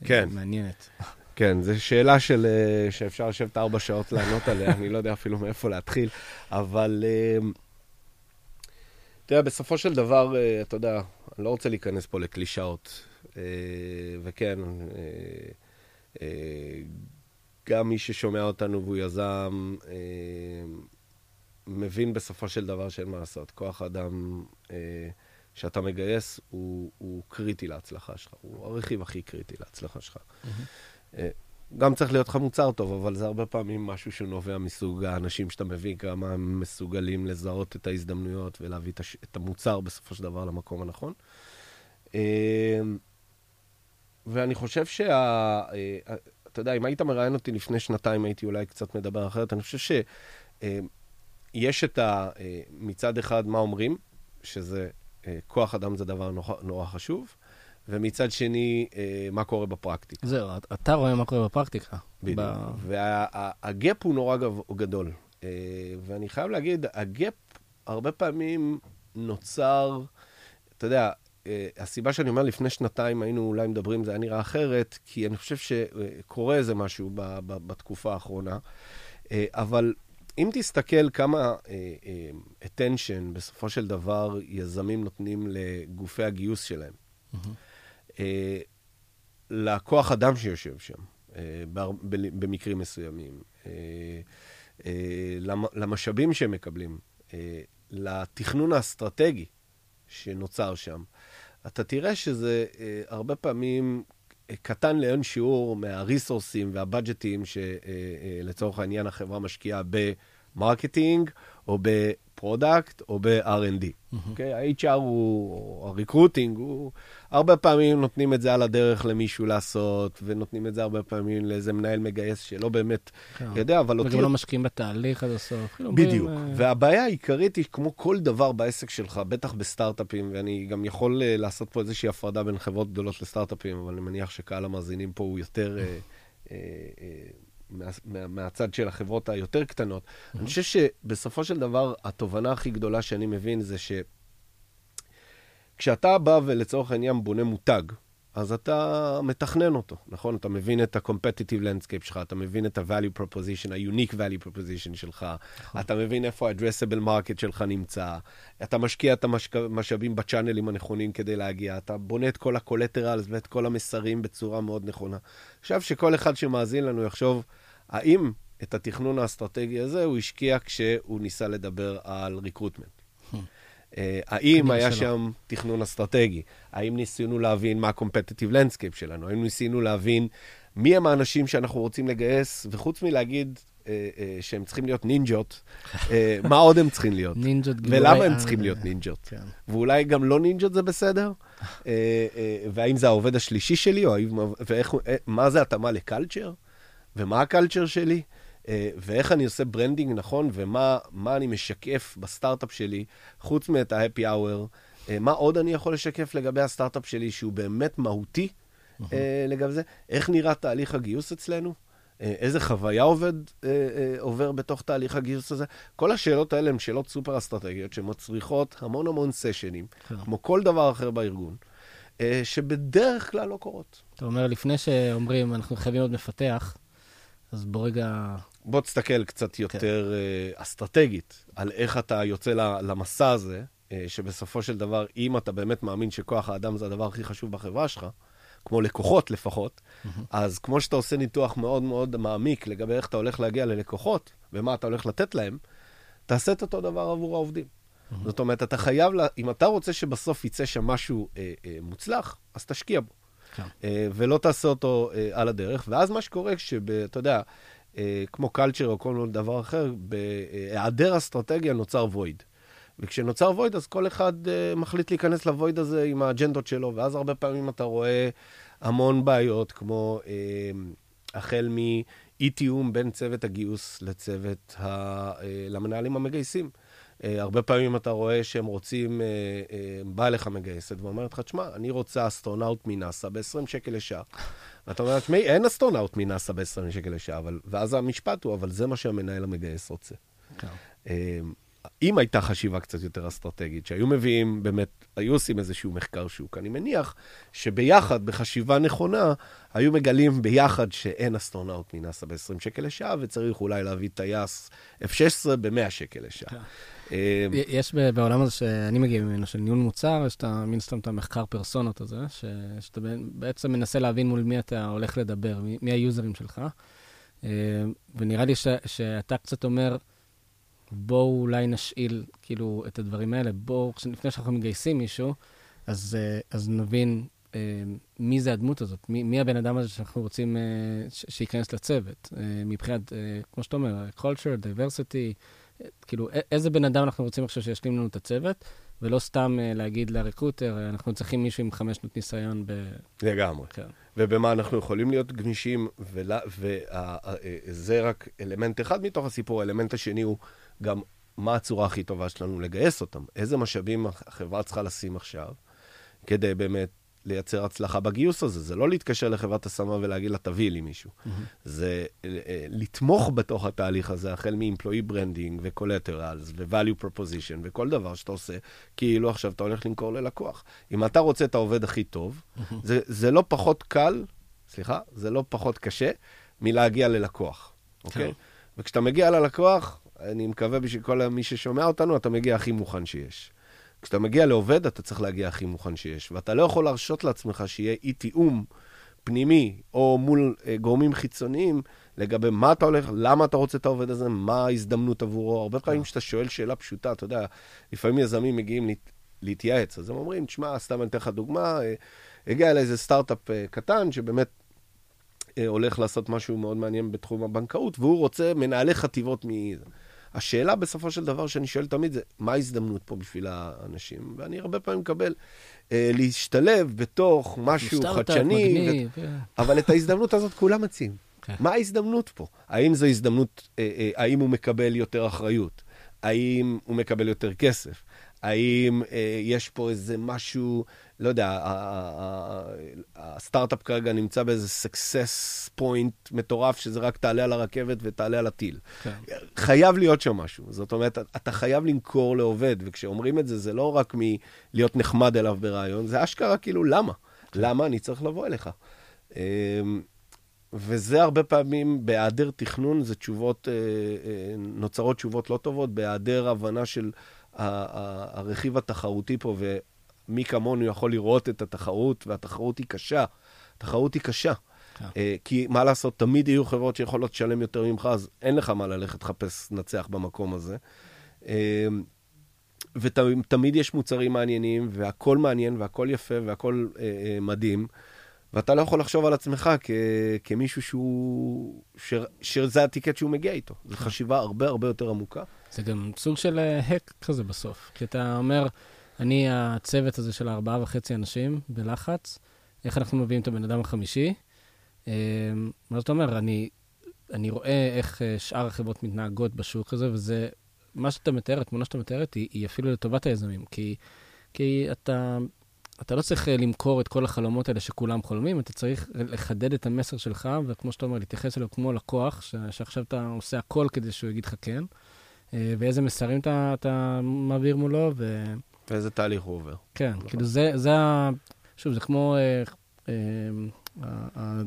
כן. מעניינת. כן, זו שאלה של, אה, שאפשר לשבת ארבע שעות לענות עליה, אני לא יודע אפילו מאיפה להתחיל, אבל אה, תראה, בסופו של דבר, אה, אתה יודע, אני לא רוצה להיכנס פה לקלישאות, וכן, גם מי ששומע אותנו והוא יזם, מבין בסופו של דבר שאין מה לעשות. כוח אדם שאתה מגייס הוא, הוא קריטי להצלחה שלך, הוא הרכיב הכי קריטי להצלחה שלך. אה, גם צריך להיות לך מוצר טוב, אבל זה הרבה פעמים משהו שנובע מסוג האנשים שאתה מביא, כמה הם מסוגלים לזהות את ההזדמנויות ולהביא את. את המוצר בסופו של דבר למקום הנכון. אה, ואני חושב שה... אה, אתה יודע, אם היית מראיין אותי לפני שנתיים, הייתי אולי קצת מדבר אחרת. אני חושב שיש את ה... מצד אחד, מה אומרים, שזה כוח אדם זה דבר נורא חשוב. ומצד שני, אה, מה קורה בפרקטיקה. זהו, אתה רואה מה קורה בפרקטיקה. בדיוק. ב... והגאפ הוא נורא גדול. אה, ואני חייב להגיד, הגאפ הרבה פעמים נוצר, אתה יודע, אה, הסיבה שאני אומר, לפני שנתיים היינו אולי מדברים, זה היה נראה אחרת, כי אני חושב שקורה איזה משהו ב, ב, בתקופה האחרונה. אבל אם תסתכל כמה attention בסופו של דבר יזמים נותנים לגופי הגיוס שלהם, mm-hmm. אה, לכוח אדם שיושב שם, אה, במקרים מסוימים, אה, למשאבים שהם מקבלים, לתכנון האסטרטגי שנוצר שם, אתה תראה שזה הרבה פעמים קטן לאין שיעור מהריסורסים והבאג'טים שלצורך העניין החברה משקיעה ב marketing או ב product או ב-R&D. אוקיי? ה-HR הוא, או ה recruiting, הוא, הרבה פעמים נותנים את זה על הדרך למישהו לעשות, ונותנים את זה הרבה פעמים לאיזה מנהל מגייס שלא באמת כן. יודע, אבל... וגם לא משקיעים בתהליך עד הסוף. כאילו, בדיוק. אה, והבעיה העיקרית היא, כמו כל דבר בעסק שלך, בטח בסטארט-אפים, ואני גם יכול אה, לעשות פה איזושהי הפרדה בין חברות גדולות לסטארט-אפים, אבל אני מניח שקהל המאזינים פה הוא יותר... מה, מה, מהצד של החברות היותר קטנות. Mm-hmm. אני חושב שבסופו של דבר, התובנה הכי גדולה שאני מבין זה שכשאתה בא ולצורך העניין בונה מותג, אז אתה מתכנן אותו, נכון? אתה מבין את ה-competitive landscape שלך, אתה מבין את ה-value proposition, ה-unique value proposition שלך, נכון. אתה מבין איפה ה-addressable market שלך נמצא, אתה משקיע את המשאבים בצ'אנלים הנכונים כדי להגיע, אתה בונה את כל ה-collaterals ואת כל המסרים בצורה מאוד נכונה. עכשיו שכל אחד שמאזין לנו יחשוב, האם את התכנון האסטרטגי הזה הוא השקיע כשהוא ניסה לדבר על ריקרוטמנט? Hmm. אה, האם היה שם תכנון אסטרטגי? האם ניסינו להבין מה ה-competitive landscape שלנו? האם ניסינו להבין מי הם האנשים שאנחנו רוצים לגייס? וחוץ מלהגיד אה, אה, שהם צריכים להיות נינג'ות, אה, מה עוד הם צריכים להיות? נינג'ות גיבורי... ולמה הם צריכים להיות נינג'ות? כן. ואולי גם לא נינג'ות זה בסדר? אה, אה, והאם זה העובד השלישי שלי, או האם, ואיך, מה זה התאמה ל culture? ומה ה culture שלי, אה, ואיך אני עושה branding נכון, ומה אני משקף בסטארט-אפ שלי, חוץ מאת ה-happy hour, אה, מה עוד אני יכול לשקף לגבי הסטארט-אפ שלי שהוא באמת מהותי uh, לגבי זה, איך נראה תהליך הגיוס אצלנו, איזה חוויה עובד, עובר בתוך תהליך הגיוס הזה. כל השאלות האלה הן שאלות סופר אסטרטגיות שמצריכות המון המון סשנים, כן. כמו כל דבר אחר בארגון. שבדרך כלל לא קורות. אתה אומר, לפני שאומרים, אנחנו חייבים עוד מפתח, אז בוא רגע... בוא תסתכל קצת יותר כן. uh, אסטרטגית על איך אתה יוצא למסע הזה, uh, שבסופו של דבר, אם אתה באמת מאמין שכוח האדם זה הדבר הכי חשוב בחברה שלך, כמו לקוחות לפחות, mm-hmm. אז כמו שאתה עושה ניתוח מאוד מאוד מעמיק לגבי איך אתה הולך להגיע ללקוחות ומה אתה הולך לתת להם, תעשה את אותו דבר עבור העובדים. Mm-hmm. זאת אומרת, אתה חייב, לה, אם אתה רוצה שבסוף יצא שם משהו אה, אה, מוצלח, אז תשקיע בו. כן. אה, ולא תעשה אותו אה, על הדרך. ואז מה שקורה, שאתה יודע, אה, כמו קלצ'ר או כל דבר אחר, בהיעדר אסטרטגיה נוצר וויד. וכשנוצר וויד, אז כל אחד מחליט להיכנס לוויד הזה עם האג'נדות שלו, ואז הרבה פעמים אתה רואה המון בעיות, כמו החל מאי-תיאום בין צוות הגיוס לצוות, ה... למנהלים המגייסים. אה, הרבה פעמים אתה רואה שהם רוצים, אה, אה, בא אליך מגייסת ואומרת לך, תשמע, אני רוצה אסטרונאוט מנאסא ב-20 שקל לשעה. ואתה אומר, תשמעי, אין אסטרונאוט מנאסא ב-20 שקל לשעה, אבל... ואז המשפט הוא, אבל זה מה שהמנהל המגייס רוצה. כן. אם הייתה חשיבה קצת יותר אסטרטגית, שהיו מביאים, באמת, היו עושים איזשהו מחקר שוק, אני מניח שביחד, בחשיבה נכונה, היו מגלים ביחד שאין אסטרונאוט מנאסא ב-20 שקל לשעה, וצריך אולי להביא טייס F-16 ב-100 שקל לשעה. אה, יש בעולם הזה שאני מגיע ממנו, של ניהול מוצר, יש את מן סתם את המחקר פרסונות הזה, שאתה בעצם מנסה להבין מול מי אתה הולך לדבר, מי היוזרים שלך. אה, ונראה לי שאתה קצת אומר, בואו אולי נשאיל כאילו את הדברים האלה, בואו, לפני שאנחנו מגייסים מישהו, אז, אה, אז נבין אה, מי זה הדמות הזאת, מי, מי הבן אדם הזה שאנחנו רוצים אה, ש- שייכנס לצוות, אה, מבחינת, אה, כמו שאתה אומר, culture, diversity, כאילו, איזה בן אדם אנחנו רוצים עכשיו שישלים לנו את הצוות, ולא סתם אה, להגיד לרקרוטר, אה, אנחנו צריכים מישהו עם חמש שנות ניסיון ב... לגמרי. כן. ובמה אנחנו יכולים להיות גמישים, וזה רק אלמנט אחד מתוך הסיפור. האלמנט השני הוא גם מה הצורה הכי טובה שלנו לגייס אותם. איזה משאבים החברה צריכה לשים עכשיו, כדי באמת לייצר הצלחה בגיוס הזה. זה לא להתקשר לחברת השמה ולהגיד לה, תביאי לי מישהו. זה אה, לתמוך בתוך התהליך הזה, החל מ-employee branding ו-collaterals ו-value proposition וכל דבר שאתה עושה, כאילו עכשיו אתה הולך למכור ללקוח. אם אתה רוצה את העובד הכי טוב, זה, זה לא פחות קל, סליחה, זה לא פחות קשה מלהגיע ללקוח, אוקיי? כן. וכשאתה מגיע ללקוח, אני מקווה בשביל כל מי ששומע אותנו, אתה מגיע הכי מוכן שיש. כשאתה מגיע לעובד, אתה צריך להגיע הכי מוכן שיש. ואתה לא יכול להרשות לעצמך שיהיה אי-תיאום פנימי או מול אה, גורמים חיצוניים לגבי מה אתה הולך, למה אתה רוצה את העובד הזה, מה ההזדמנות עבורו. הרבה פעמים כשאתה שואל שאלה פשוטה, אתה יודע, לפעמים יזמים מגיעים להת, להתייעץ, אז הם אומרים, תשמע, סתם אני אתן לך דוגמה, אה, הגיע אליי איזה סטארט-אפ אה, קטן, שבאמת אה, הולך לעשות משהו מאוד מעניין בתחום הבנקאות, והוא רוצה מנהלי חטיבות מ... השאלה בסופו של דבר שאני שואל תמיד זה, מה ההזדמנות פה בשביל האנשים? ואני הרבה פעמים מקבל אה, להשתלב בתוך משהו חדשני, מגניב, כן. אבל את ההזדמנות הזאת כולם מציעים. כן. מה ההזדמנות פה? האם זו הזדמנות, אה, אה, האם הוא מקבל יותר אחריות? האם הוא מקבל יותר כסף? האם אה, יש פה איזה משהו, לא יודע, הסטארט-אפ כרגע נמצא באיזה success point מטורף, שזה רק תעלה על הרכבת ותעלה על הטיל. כן. חייב להיות שם משהו. זאת אומרת, אתה חייב למכור לעובד, וכשאומרים את זה, זה לא רק מלהיות נחמד אליו ברעיון, זה אשכרה כאילו, למה? למה אני צריך לבוא אליך? אמ, וזה הרבה פעמים, בהיעדר תכנון, זה תשובות, אה, אה, נוצרות תשובות לא טובות, בהיעדר הבנה של הרכיב התחרותי פה, ומי כמונו יכול לראות את התחרות, והתחרות היא קשה. התחרות היא קשה. כן. אה, כי מה לעשות, תמיד יהיו חברות שיכולות לשלם יותר ממך, אז אין לך מה ללכת לחפש לנצח במקום הזה. אה, ותמיד יש מוצרים מעניינים, והכול מעניין, והכול יפה, והכול אה, מדהים, ואתה לא יכול לחשוב על עצמך כ, כמישהו שהוא... ש, שזה הטיקט שהוא מגיע איתו. זו חשיבה הרבה הרבה יותר עמוקה. זה גם סוג של האק כזה בסוף. כי אתה אומר, אני הצוות הזה של הארבעה וחצי אנשים בלחץ, איך אנחנו מביאים את הבן אדם החמישי? אה, מה זאת אומרת? אני, אני רואה איך אה, שאר החברות מתנהגות בשוק הזה, וזה, מה שאתה מתאר, התמונה שאתה מתארת, היא, היא אפילו לטובת היזמים. כי, כי אתה, אתה לא צריך אה, למכור את כל החלומות האלה שכולם חולמים, אתה צריך לחדד את המסר שלך, וכמו שאתה אומר, להתייחס אליו כמו לקוח, ש, שעכשיו אתה עושה הכל כדי שהוא יגיד לך כן. אה, ואיזה מסרים אתה, אתה מעביר מולו, וכן, ואיזה תהליך הוא עובר. נכון. כאילו זה, זה ה... שוב, זה כמו אה, אה, ה- ה-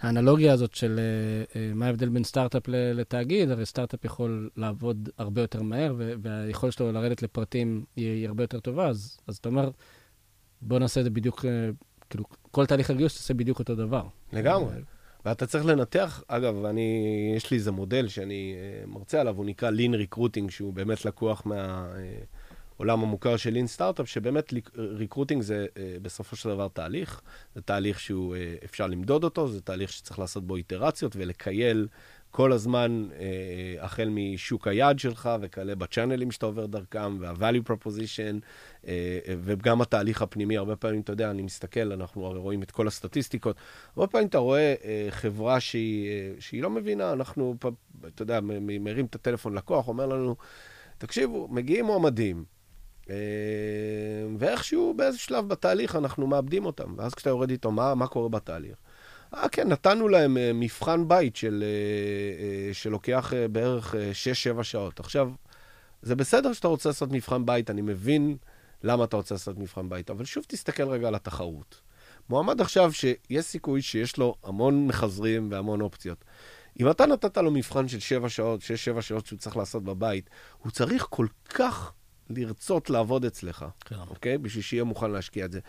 האנלוגיה הזאת של אה, אה, מה ההבדל בין סטארט-אפ לתאגיד, הרי סטארט-אפ יכול לעבוד הרבה יותר מהר, והיכולת שלו לרדת לפרטים היא, היא הרבה יותר טובה, אז, אז אתה אומר, בוא נעשה את זה בדיוק, אה, כאילו, כל תהליך הגיוס תעשה בדיוק אותו דבר. לגמרי. אה, ואתה צריך לנתח, אגב, אני, יש לי איזה מודל שאני אה, מרצה עליו, הוא נקרא Lean Recruiting, שהוא באמת לקוח מהעולם המוכר של Lean Startup, שבאמת recruiting זה אה, בסופו של דבר תהליך, זה תהליך שהוא אה, אפשר למדוד אותו, זה תהליך שצריך לעשות בו איטרציות ולקייל כל הזמן, אה, החל משוק היעד שלך וכאלה בצ'אנלים שאתה עובר דרכם, וה-value proposition, וגם התהליך הפנימי. הרבה פעמים, אתה יודע, אני מסתכל, אנחנו הרי רואים את כל הסטטיסטיקות. הרבה פעמים אתה רואה אה, חברה שהיא, שהיא לא מבינה, אנחנו, אתה יודע, מרים את הטלפון לקוח, אומר לנו, תקשיבו, מגיעים מועמדים, ואיכשהו באיזה שלב בתהליך אנחנו מאבדים אותם. ואז כשאתה יורד איתו, מה, מה קורה בתהליך? אה, כן, נתנו להם אה, מבחן בית של, אה, אה, שלוקח בערך 6-7 שעות. עכשיו, זה בסדר שאתה רוצה לעשות מבחן בית, אני מבין למה אתה רוצה לעשות מבחן בית, אבל שוב תסתכל רגע על התחרות. מועמד עכשיו שיש סיכוי שיש לו המון מחזרים והמון אופציות. אם אתה נתת לו מבחן של 7 שעות, 6-7 שעות שהוא צריך לעשות בבית, הוא צריך כל כך לרצות לעבוד אצלך, כן. אוקיי? בשביל שיהיה מוכן להשקיע את זה.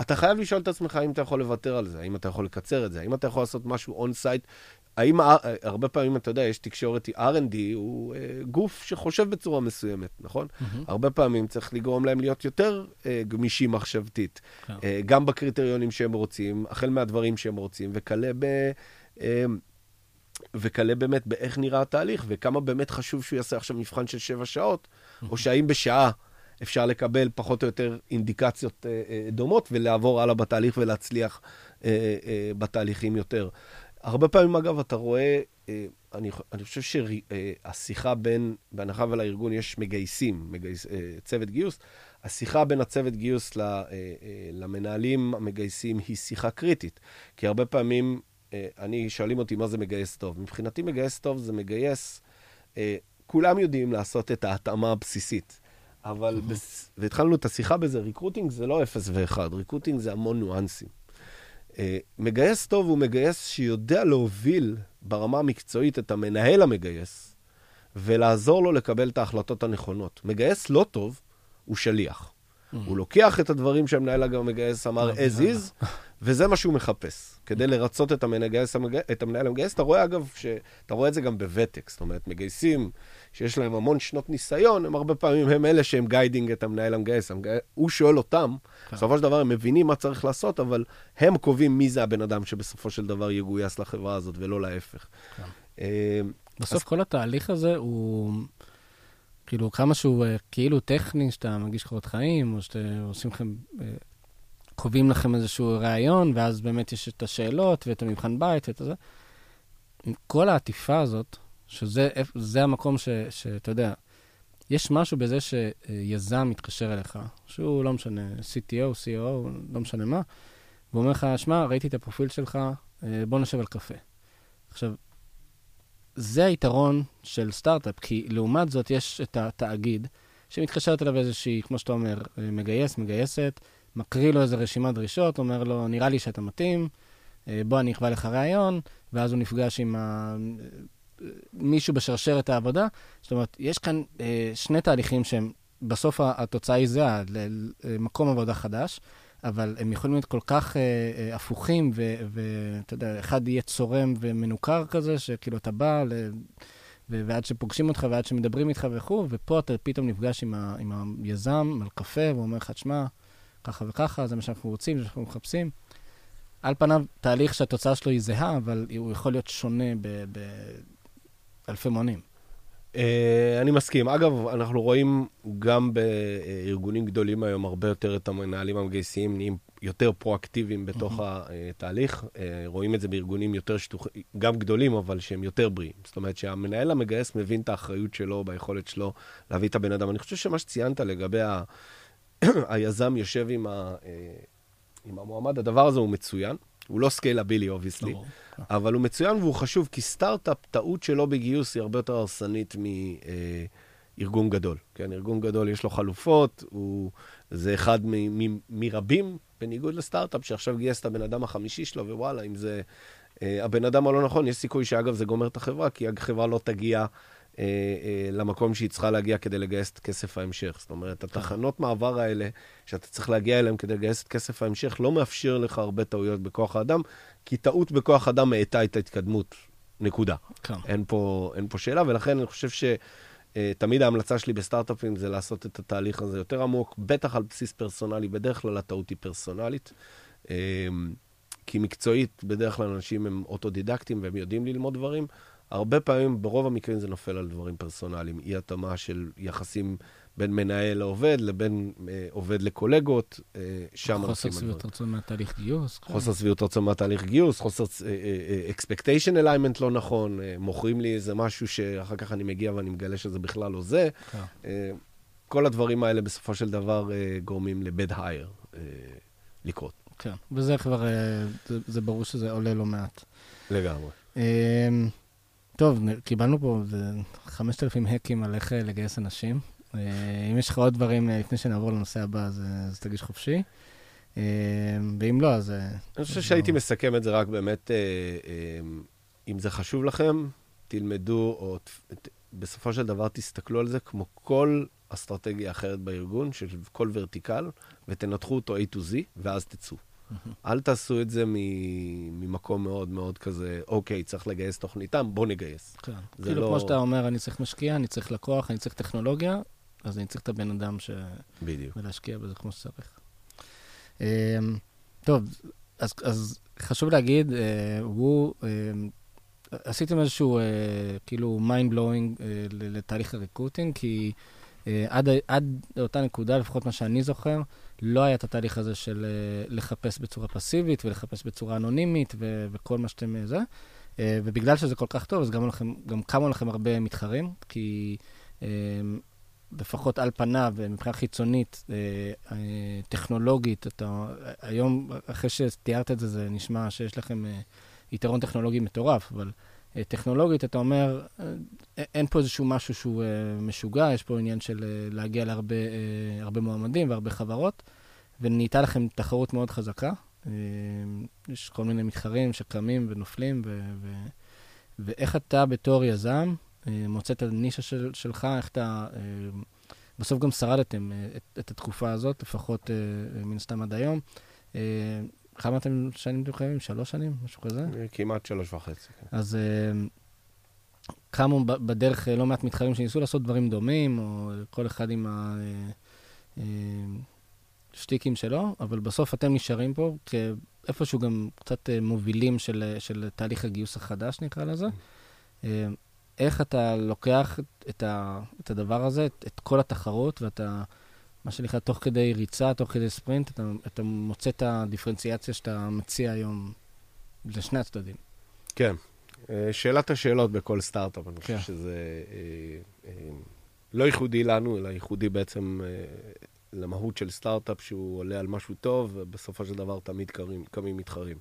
אתה חייב לשאול את עצמך האם אתה יכול לוותר על זה, האם אתה יכול לקצר את זה, האם אתה יכול לעשות משהו on-site. האם, הרבה פעמים, אתה יודע, יש תקשורת, R&D הוא אה, גוף שחושב בצורה מסוימת, נכון? מהמם. הרבה פעמים צריך לגרום להם להיות יותר אה, גמישים מחשבתית, כן. אה, גם בקריטריונים שהם רוצים, החל מהדברים שהם רוצים, וכלה ב... אה, וכלה באמת באיך נראה התהליך, וכמה באמת חשוב שהוא יעשה עכשיו מבחן של שבע שעות, או שהאם בשעה אפשר לקבל פחות או יותר אינדיקציות אה, אה, דומות, ולעבור הלאה בתהליך ולהצליח אה, בתהליכים יותר. הרבה פעמים, אגב, אתה רואה, אה, אני, אני חושב שהשיחה בין, בהנחה ולארגון יש מגייסים, מגייס, צוות גיוס, השיחה בין הצוות גיוס למנהלים המגייסים היא שיחה קריטית. כי הרבה פעמים, אני, שואלים אותי מה זה מגייס טוב. מבחינתי מגייס טוב זה מגייס, כולם יודעים לעשות את ההתאמה הבסיסית. אבל, בס... והתחלנו את השיחה בזה, recruiting זה לא אפס ואחד, recruiting זה המון ניואנסים. אה, מגייס טוב הוא מגייס שיודע להוביל ברמה המקצועית את המנהל המגייס, ולעזור לו לקבל את ההחלטות הנכונות. מגייס לא טוב הוא שליח. הוא לוקח את הדברים שהמנהל המגייס אמר as is, וזה מה שהוא מחפש. כדי לרצות את, המגייס, את המנהל המגייס, אתה רואה אגב, אתה רואה את זה גם בוותק, זאת אומרת, מגייסים שיש להם המון שנות ניסיון, הם הרבה פעמים הם אלה שהם guiding את המנהל המגייס. המגייס הוא שואל אותם, בסופו של דבר הם מבינים מה צריך לעשות, אבל הם קובעים מי זה הבן אדם שבסופו של דבר יגויס לחברה הזאת, ולא להפך. אה, בסוף כל התהליך הזה הוא, כאילו, כמה שהוא אה, כאילו טכני, שאתה מגיש קורות חיים, או שאתם עושים לכם, אה, קובעים לכם איזשהו ראיון, ואז באמת יש את השאלות ואת המבחן בית ואת זה. עם כל העטיפה הזאת, שזה זה המקום ש, שאתה יודע, יש משהו בזה שיזם מתקשר אליך, שהוא לא משנה, CTO, CEO, לא משנה מה, והוא אומר לך, שמע, ראיתי את הפרופיל שלך, בוא נשב על קפה. עכשיו, זה היתרון של סטארט-אפ, כי לעומת זאת יש את התאגיד שמתקשרת אליו איזושהי, כמו שאתה אומר, מגייס, מגייסת, מקריא לו איזו רשימת דרישות, אומר לו, נראה לי שאתה מתאים, בוא אני אקבע לך ראיון, ואז הוא נפגש עם ה... מישהו בשרשרת העבודה. זאת אומרת, יש כאן אה, שני תהליכים שהם, בסוף התוצאה היא זהה, למקום עבודה חדש, אבל הם יכולים להיות כל כך אה, אה, הפוכים, ואתה יודע, אחד יהיה צורם ומנוכר כזה, שכאילו אתה בא, ל... ועד שפוגשים אותך ועד שמדברים איתך וכו', ופה אתה פתאום נפגש עם, ה- עם היזם על קפה, והוא אומר לך, תשמע, ככה וככה, זה מה שאנחנו רוצים, זה מה שאנחנו מחפשים. על פניו, תהליך שהתוצאה שלו היא זהה, אבל הוא יכול להיות שונה באלפי מונים. Uh, אני מסכים. אגב, אנחנו רואים גם בארגונים גדולים היום הרבה יותר את המנהלים המגייסים נהיים יותר פרואקטיביים בתוך mm-hmm. התהליך. Uh, רואים את זה בארגונים יותר שטוחים, גם גדולים, אבל שהם יותר בריאים. זאת אומרת שהמנהל המגייס מבין את האחריות שלו ביכולת שלו להביא את הבן אדם. אני חושב שמה שציינת לגבי ה... היזם יושב עם, ה... עם המועמד, הדבר הזה הוא מצוין. הוא לא scalable, obviously, אבל הוא מצוין והוא חשוב, כי סטארט-אפ, טעות שלו בגיוס היא הרבה יותר הרסנית מארגון גדול. כן, ארגון גדול יש לו חלופות, הוא, זה אחד מ, מ, מרבים, בניגוד לסטארט-אפ, שעכשיו גייס את הבן אדם החמישי שלו, ווואלה, אם זה אה, הבן אדם הלא נכון, יש סיכוי שאגב זה גומר את החברה, כי החברה לא תגיע אה, אה, למקום שהיא צריכה להגיע כדי לגייס את כסף ההמשך. זאת אומרת, התחנות מעבר האלה, שאתה צריך להגיע אליהן כדי לגייס את כסף ההמשך, לא מאפשר לך הרבה טעויות בכוח האדם, כי טעות בכוח אדם מאטה את ההתקדמות, נקודה. כן. אין פה, אין פה שאלה, ולכן אני חושב שתמיד ההמלצה שלי בסטארט-אפים זה לעשות את התהליך הזה יותר עמוק, בטח על בסיס פרסונלי, בדרך כלל הטעות היא פרסונלית. כי מקצועית, בדרך כלל אנשים הם אוטודידקטים והם יודעים ללמוד דברים. הרבה פעמים, ברוב המקרים זה נופל על דברים פרסונליים, אי התאמה של יחסים בין מנהל לעובד לבין אה, עובד לקולגות, אה, שם חוסר שביעות רצון מהתהליך גיוס. חוסר שביעות רצון מהתהליך גיוס, חוסר אה, אה, expectation alignment לא נכון, אה, מוכרים לי איזה משהו שאחר כך אני מגיע ואני מגלה שזה בכלל לא זה. כן. אה, כל הדברים האלה בסופו של דבר אה, גורמים ל-bad hire אה, לקרות. כן, וזה כבר, אה, זה, זה ברור שזה עולה לא מעט. לגמרי. אה, טוב, קיבלנו פה 5,000 האקים על איך לגייס אנשים. אם יש לך עוד דברים לפני שנעבור לנושא הבא, אז, אז תגיש חופשי. ואם לא, אז... אני חושב שהייתי מסכם את זה רק באמת, אם זה חשוב לכם, תלמדו, או בסופו של דבר תסתכלו על זה כמו כל אסטרטגיה אחרת בארגון, של כל ורטיקל, ותנתחו אותו A to Z, ואז תצאו. אל תעשו את זה ממקום מאוד מאוד כזה, אוקיי, צריך לגייס תוכניתם, בוא נגייס. כן. כאילו, לא... כמו שאתה אומר, אני צריך משקיע, אני צריך לקוח, אני צריך טכנולוגיה, אז אני צריך את הבן אדם ש... בדיוק. ולהשקיע בזה כמו שצריך. אמ, טוב, אז, אז חשוב להגיד, אה, הוא, אה, עשיתם איזשהו, אה, כאילו, mind blowing לתהליך הריקרוטינג, כי עד, עד אותה נקודה, לפחות מה שאני זוכר, לא היה את התהליך הזה של לחפש בצורה פסיבית ולחפש בצורה אנונימית ו- וכל מה שאתם זה. ובגלל שזה כל כך טוב, אז גם, לכם, גם קמו לכם הרבה מתחרים, כי לפחות על פניו, מבחינה חיצונית, אה, אה, טכנולוגית, אתה, היום, אחרי שתיארת את זה, זה נשמע שיש לכם אה, יתרון טכנולוגי מטורף, אבל טכנולוגית, אתה אומר, אין פה איזשהו משהו שהוא משוגע, יש פה עניין של להגיע להרבה מועמדים והרבה חברות, ונהייתה לכם תחרות מאוד חזקה. יש כל מיני מתחרים שקמים ונופלים, ו- ו- ואיך אתה בתור יזם, אה, מוצא את הנישה של, שלך, איך אתה... אה, בסוף גם שרדתם אה, את, את התקופה הזאת, לפחות מן הסתם עד היום. כמה אתם שנים אתם חייבים? שלוש שנים? משהו כזה? כמעט שלוש וחצי. כן. אז קמו בדרך לא מעט מתחרים שניסו לעשות דברים דומים, או כל אחד עם השטיקים שלו, אבל בסוף אתם נשארים פה כאיפשהו גם קצת מובילים של, של תהליך הגיוס החדש, נקרא לזה. איך אתה לוקח את, ה, את הדבר הזה, את, את כל התחרות, ואתה, מה שנקרא, תוך כדי ריצה, תוך כדי ספרינט, אתה, אתה מוצא את הדיפרנציאציה שאתה מציע היום לשני הצדדים. כן. אה, שאלת השאלות בכל סטארט-אפ, אני חושב כן. שזה אה, אה, לא ייחודי לנו, אלא ייחודי בעצם למהות של סטארט-אפ, שהוא עולה על משהו טוב, ובסופו של דבר תמיד קמים מתחרים.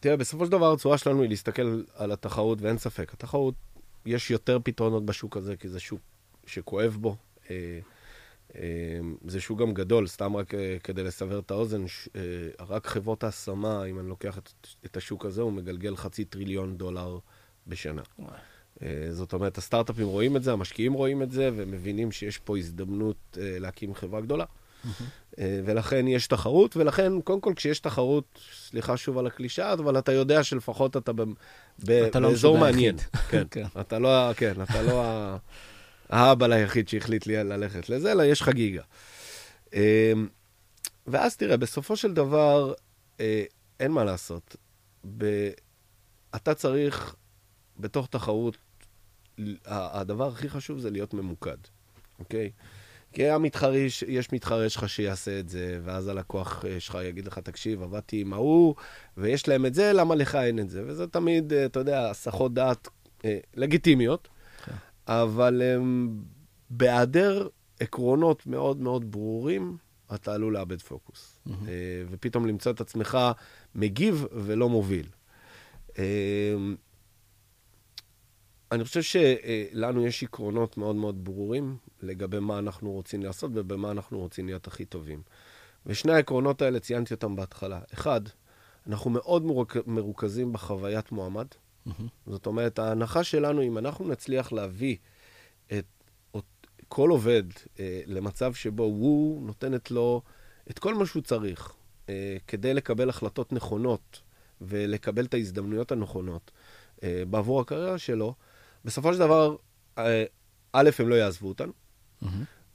תראה, בסופו של דבר הצורה שלנו היא להסתכל על התחרות, ואין ספק, התחרות, יש יותר פתרונות בשוק הזה, כי זה שוק שכואב בו. אה, אה, זה שוק גם גדול, סתם רק אה, כדי לסבר את האוזן, רק חברות ההשמה, אם אני לוקח את, השוק הזה, הוא מגלגל חצי טריליון דולר בשנה. זאת אומרת, הסטארט-אפים רואים את זה, המשקיעים רואים את זה, ומבינים שיש פה הזדמנות להקים חברה גדולה. ולכן יש תחרות, ולכן, קודם כל, כשיש תחרות, סליחה שוב על הקלישאה, אבל אתה יודע שלפחות אתה, ב, ב, אתה לא באזור מעניין. כן, כן. אתה לא, כן, אתה לא האבא היחיד שהחליט לי ללכת לזה, אלא יש חגיגה. אה, ואז תראה, בסופו של דבר, אה, אין מה לעשות. ב... אתה צריך, בתוך תחרות, הדבר הכי חשוב זה להיות ממוקד, אוקיי? כי המתחריש, יש מתחרה שלך שיעשה את זה, ואז הלקוח אה, שלך יגיד לך, תקשיב, עבדתי עם ההוא, ויש להם את זה, למה לך אין את זה? וזה תמיד, אה, אתה יודע, הסחות דעת אה, לגיטימיות. אבל אה, בהיעדר עקרונות מאוד מאוד ברורים, אתה עלול לאבד פוקוס. Mm-hmm. אה, ופתאום למצוא את עצמך מגיב ולא מוביל. אה, אני חושב שלנו יש עקרונות מאוד מאוד ברורים לגבי מה אנחנו רוצים לעשות ובמה אנחנו רוצים להיות הכי טובים. ושני העקרונות האלה, ציינתי אותם בהתחלה. אחד, אנחנו מאוד מרוכזים בחוויית מועמד. Mm-hmm. זאת אומרת, ההנחה שלנו, אם אנחנו נצליח להביא את, את כל עובד אה, למצב שבו הוא נותנת לו את כל מה שהוא צריך אה, כדי לקבל החלטות נכונות ולקבל את ההזדמנויות הנכונות אה, בעבור הקריירה שלו, בסופו של דבר, אה, א', הם לא יעזבו אותנו, mm-hmm.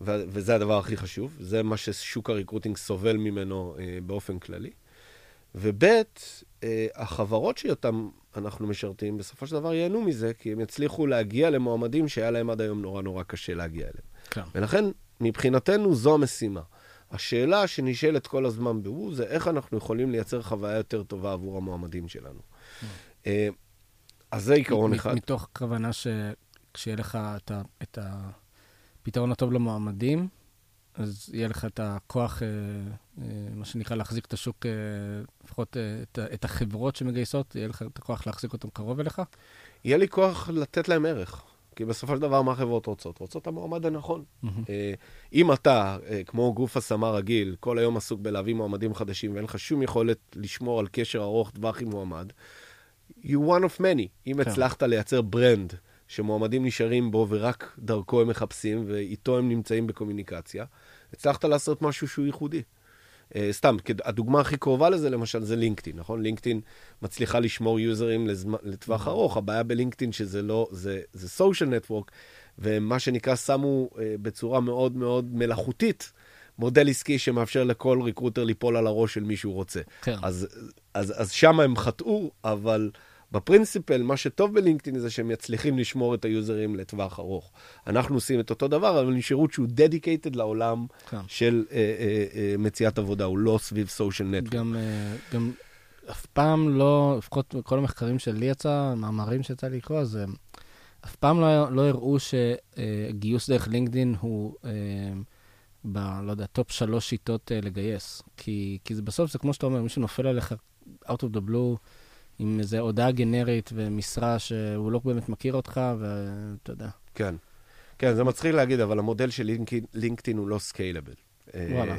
וזה הדבר הכי חשוב, זה מה ששוק הריקרוטינג סובל ממנו אה, באופן כללי. וב', אה, החברות שאותן אנחנו משרתים, בסופו של דבר ייהנו מזה, כי הם יצליחו להגיע למועמדים שהיה להם עד היום נורא נורא קשה להגיע אליהם. כן. ולכן, מבחינתנו זו המשימה. השאלה שנשאלת כל הזמן בוו זה איך אנחנו יכולים לייצר חוויה יותר טובה עבור המועמדים שלנו. Mm. אז זה עיקרון אחד. מתוך כוונה שכשיהיה לך את הפתרון הטוב למועמדים, אז יהיה לך את הכוח, אה, אה, מה שנקרא, להחזיק את השוק, אה, לפחות את, החברות שמגייסות, יהיה לך את הכוח להחזיק אותם קרוב אליך? יהיה לי כוח לתת להם ערך. כי בסופו של דבר, מה החברות רוצות? רוצות את המועמד הנכון. Mm-hmm. אם אתה, כמו גוף השמה רגיל, כל היום עסוק בלהביא מועמדים חדשים ואין לך שום יכולת לשמור על קשר ארוך טווח עם מועמד, you one of many. אם כן. הצלחת לייצר ברנד שמועמדים נשארים בו ורק דרכו הם מחפשים ואיתו הם נמצאים בקומוניקציה, הצלחת לעשות משהו שהוא ייחודי. אה, סתם, הדוגמה הכי קרובה לזה, למשל, זה לינקדאין, נכון? לינקדאין מצליחה לשמור יוזרים לזמ... לטווח ארוך, הבעיה בלינקדאין שזה לא, זה, זה social network, ומה שנקרא, שמו אה, בצורה מאוד מאוד מלאכותית. מודל עסקי שמאפשר לכל ריקרוטר ליפול על הראש של מי שהוא רוצה. כן. אז, אז, אז שם הם חטאו, אבל בפרינסיפל, מה שטוב בלינקדאין זה שהם מצליחים לשמור את היוזרים לטווח ארוך. אנחנו עושים את אותו דבר, אבל עם שירות שהוא dedicated לעולם כן. של אה, אה, אה, מציאת עבודה, הוא לא סביב social network. גם, אה, גם אף פעם לא, לפחות בכל המחקרים שלי יצא, מאמרים שיצא לי לקרוא, אז אה, אף פעם לא, לא הראו שגיוס דרך לינקדאין הוא... אה, ב... לא יודע, top שלוש שיטות uh, לגייס. כי, כי זה בסוף, זה כמו שאתה אומר, מישהו נופל עליך out of the blue עם איזו הודעה גנרית ומשרה שהוא לא באמת מכיר אותך, ואתה יודע. כן. כן, זה מצחיק להגיד, אבל המודל של לינקדאין הוא לא סקיילבל. וואלה.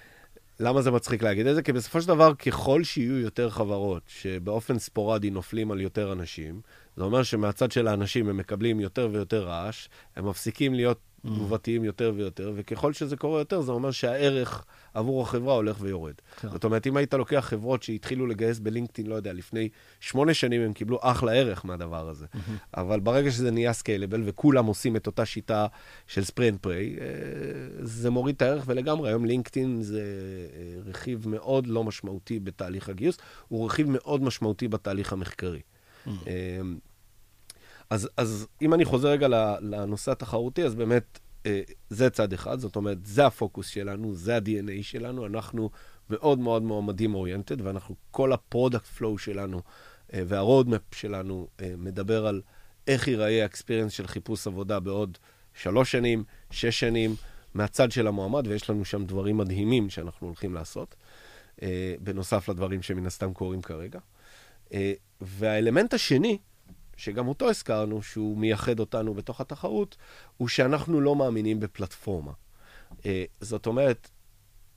למה זה מצחיק להגיד את זה? כי בסופו של דבר, ככל שיהיו יותר חברות שבאופן ספורדי נופלים על יותר אנשים, זה אומר שמהצד של האנשים הם מקבלים יותר ויותר רעש, הם מפסיקים להיות. תגובתיים יותר ויותר, וככל שזה קורה יותר, זה אומר שהערך עבור החברה הולך ויורד. כן. זאת אומרת, אם היית לוקח חברות שהתחילו לגייס בלינקדאין, לא יודע, לפני שמונה שנים הם קיבלו אחלה ערך מהדבר הזה. Mm-hmm. אבל ברגע שזה נהיה סקיילבל, וכולם עושים את אותה שיטה של ספרינט פריי, אה, זה מוריד את הערך, ולגמרי, היום לינקדאין זה אה, רכיב מאוד לא משמעותי בתהליך הגיוס, הוא רכיב מאוד משמעותי בתהליך המחקרי. Mm-hmm. אז, אז אם אני חוזר רגע לנושא התחרותי, אז באמת אה, זה צד אחד, זאת אומרת, זה הפוקוס שלנו, זה ה-DNA שלנו, אנחנו מאוד מאוד מועמדים oriented, ואנחנו, כל ה product flow שלנו אה, וה roadmap שלנו אה, מדבר על איך ייראה ה experience של חיפוש עבודה בעוד שלוש שנים, שש שנים, מהצד של המועמד, ויש לנו שם דברים מדהימים שאנחנו הולכים לעשות, בנוסף לדברים שמן הסתם קורים כרגע. והאלמנט השני, שגם אותו הזכרנו, שהוא מייחד אותנו בתוך התחרות, הוא שאנחנו לא מאמינים בפלטפורמה. אה, זאת אומרת,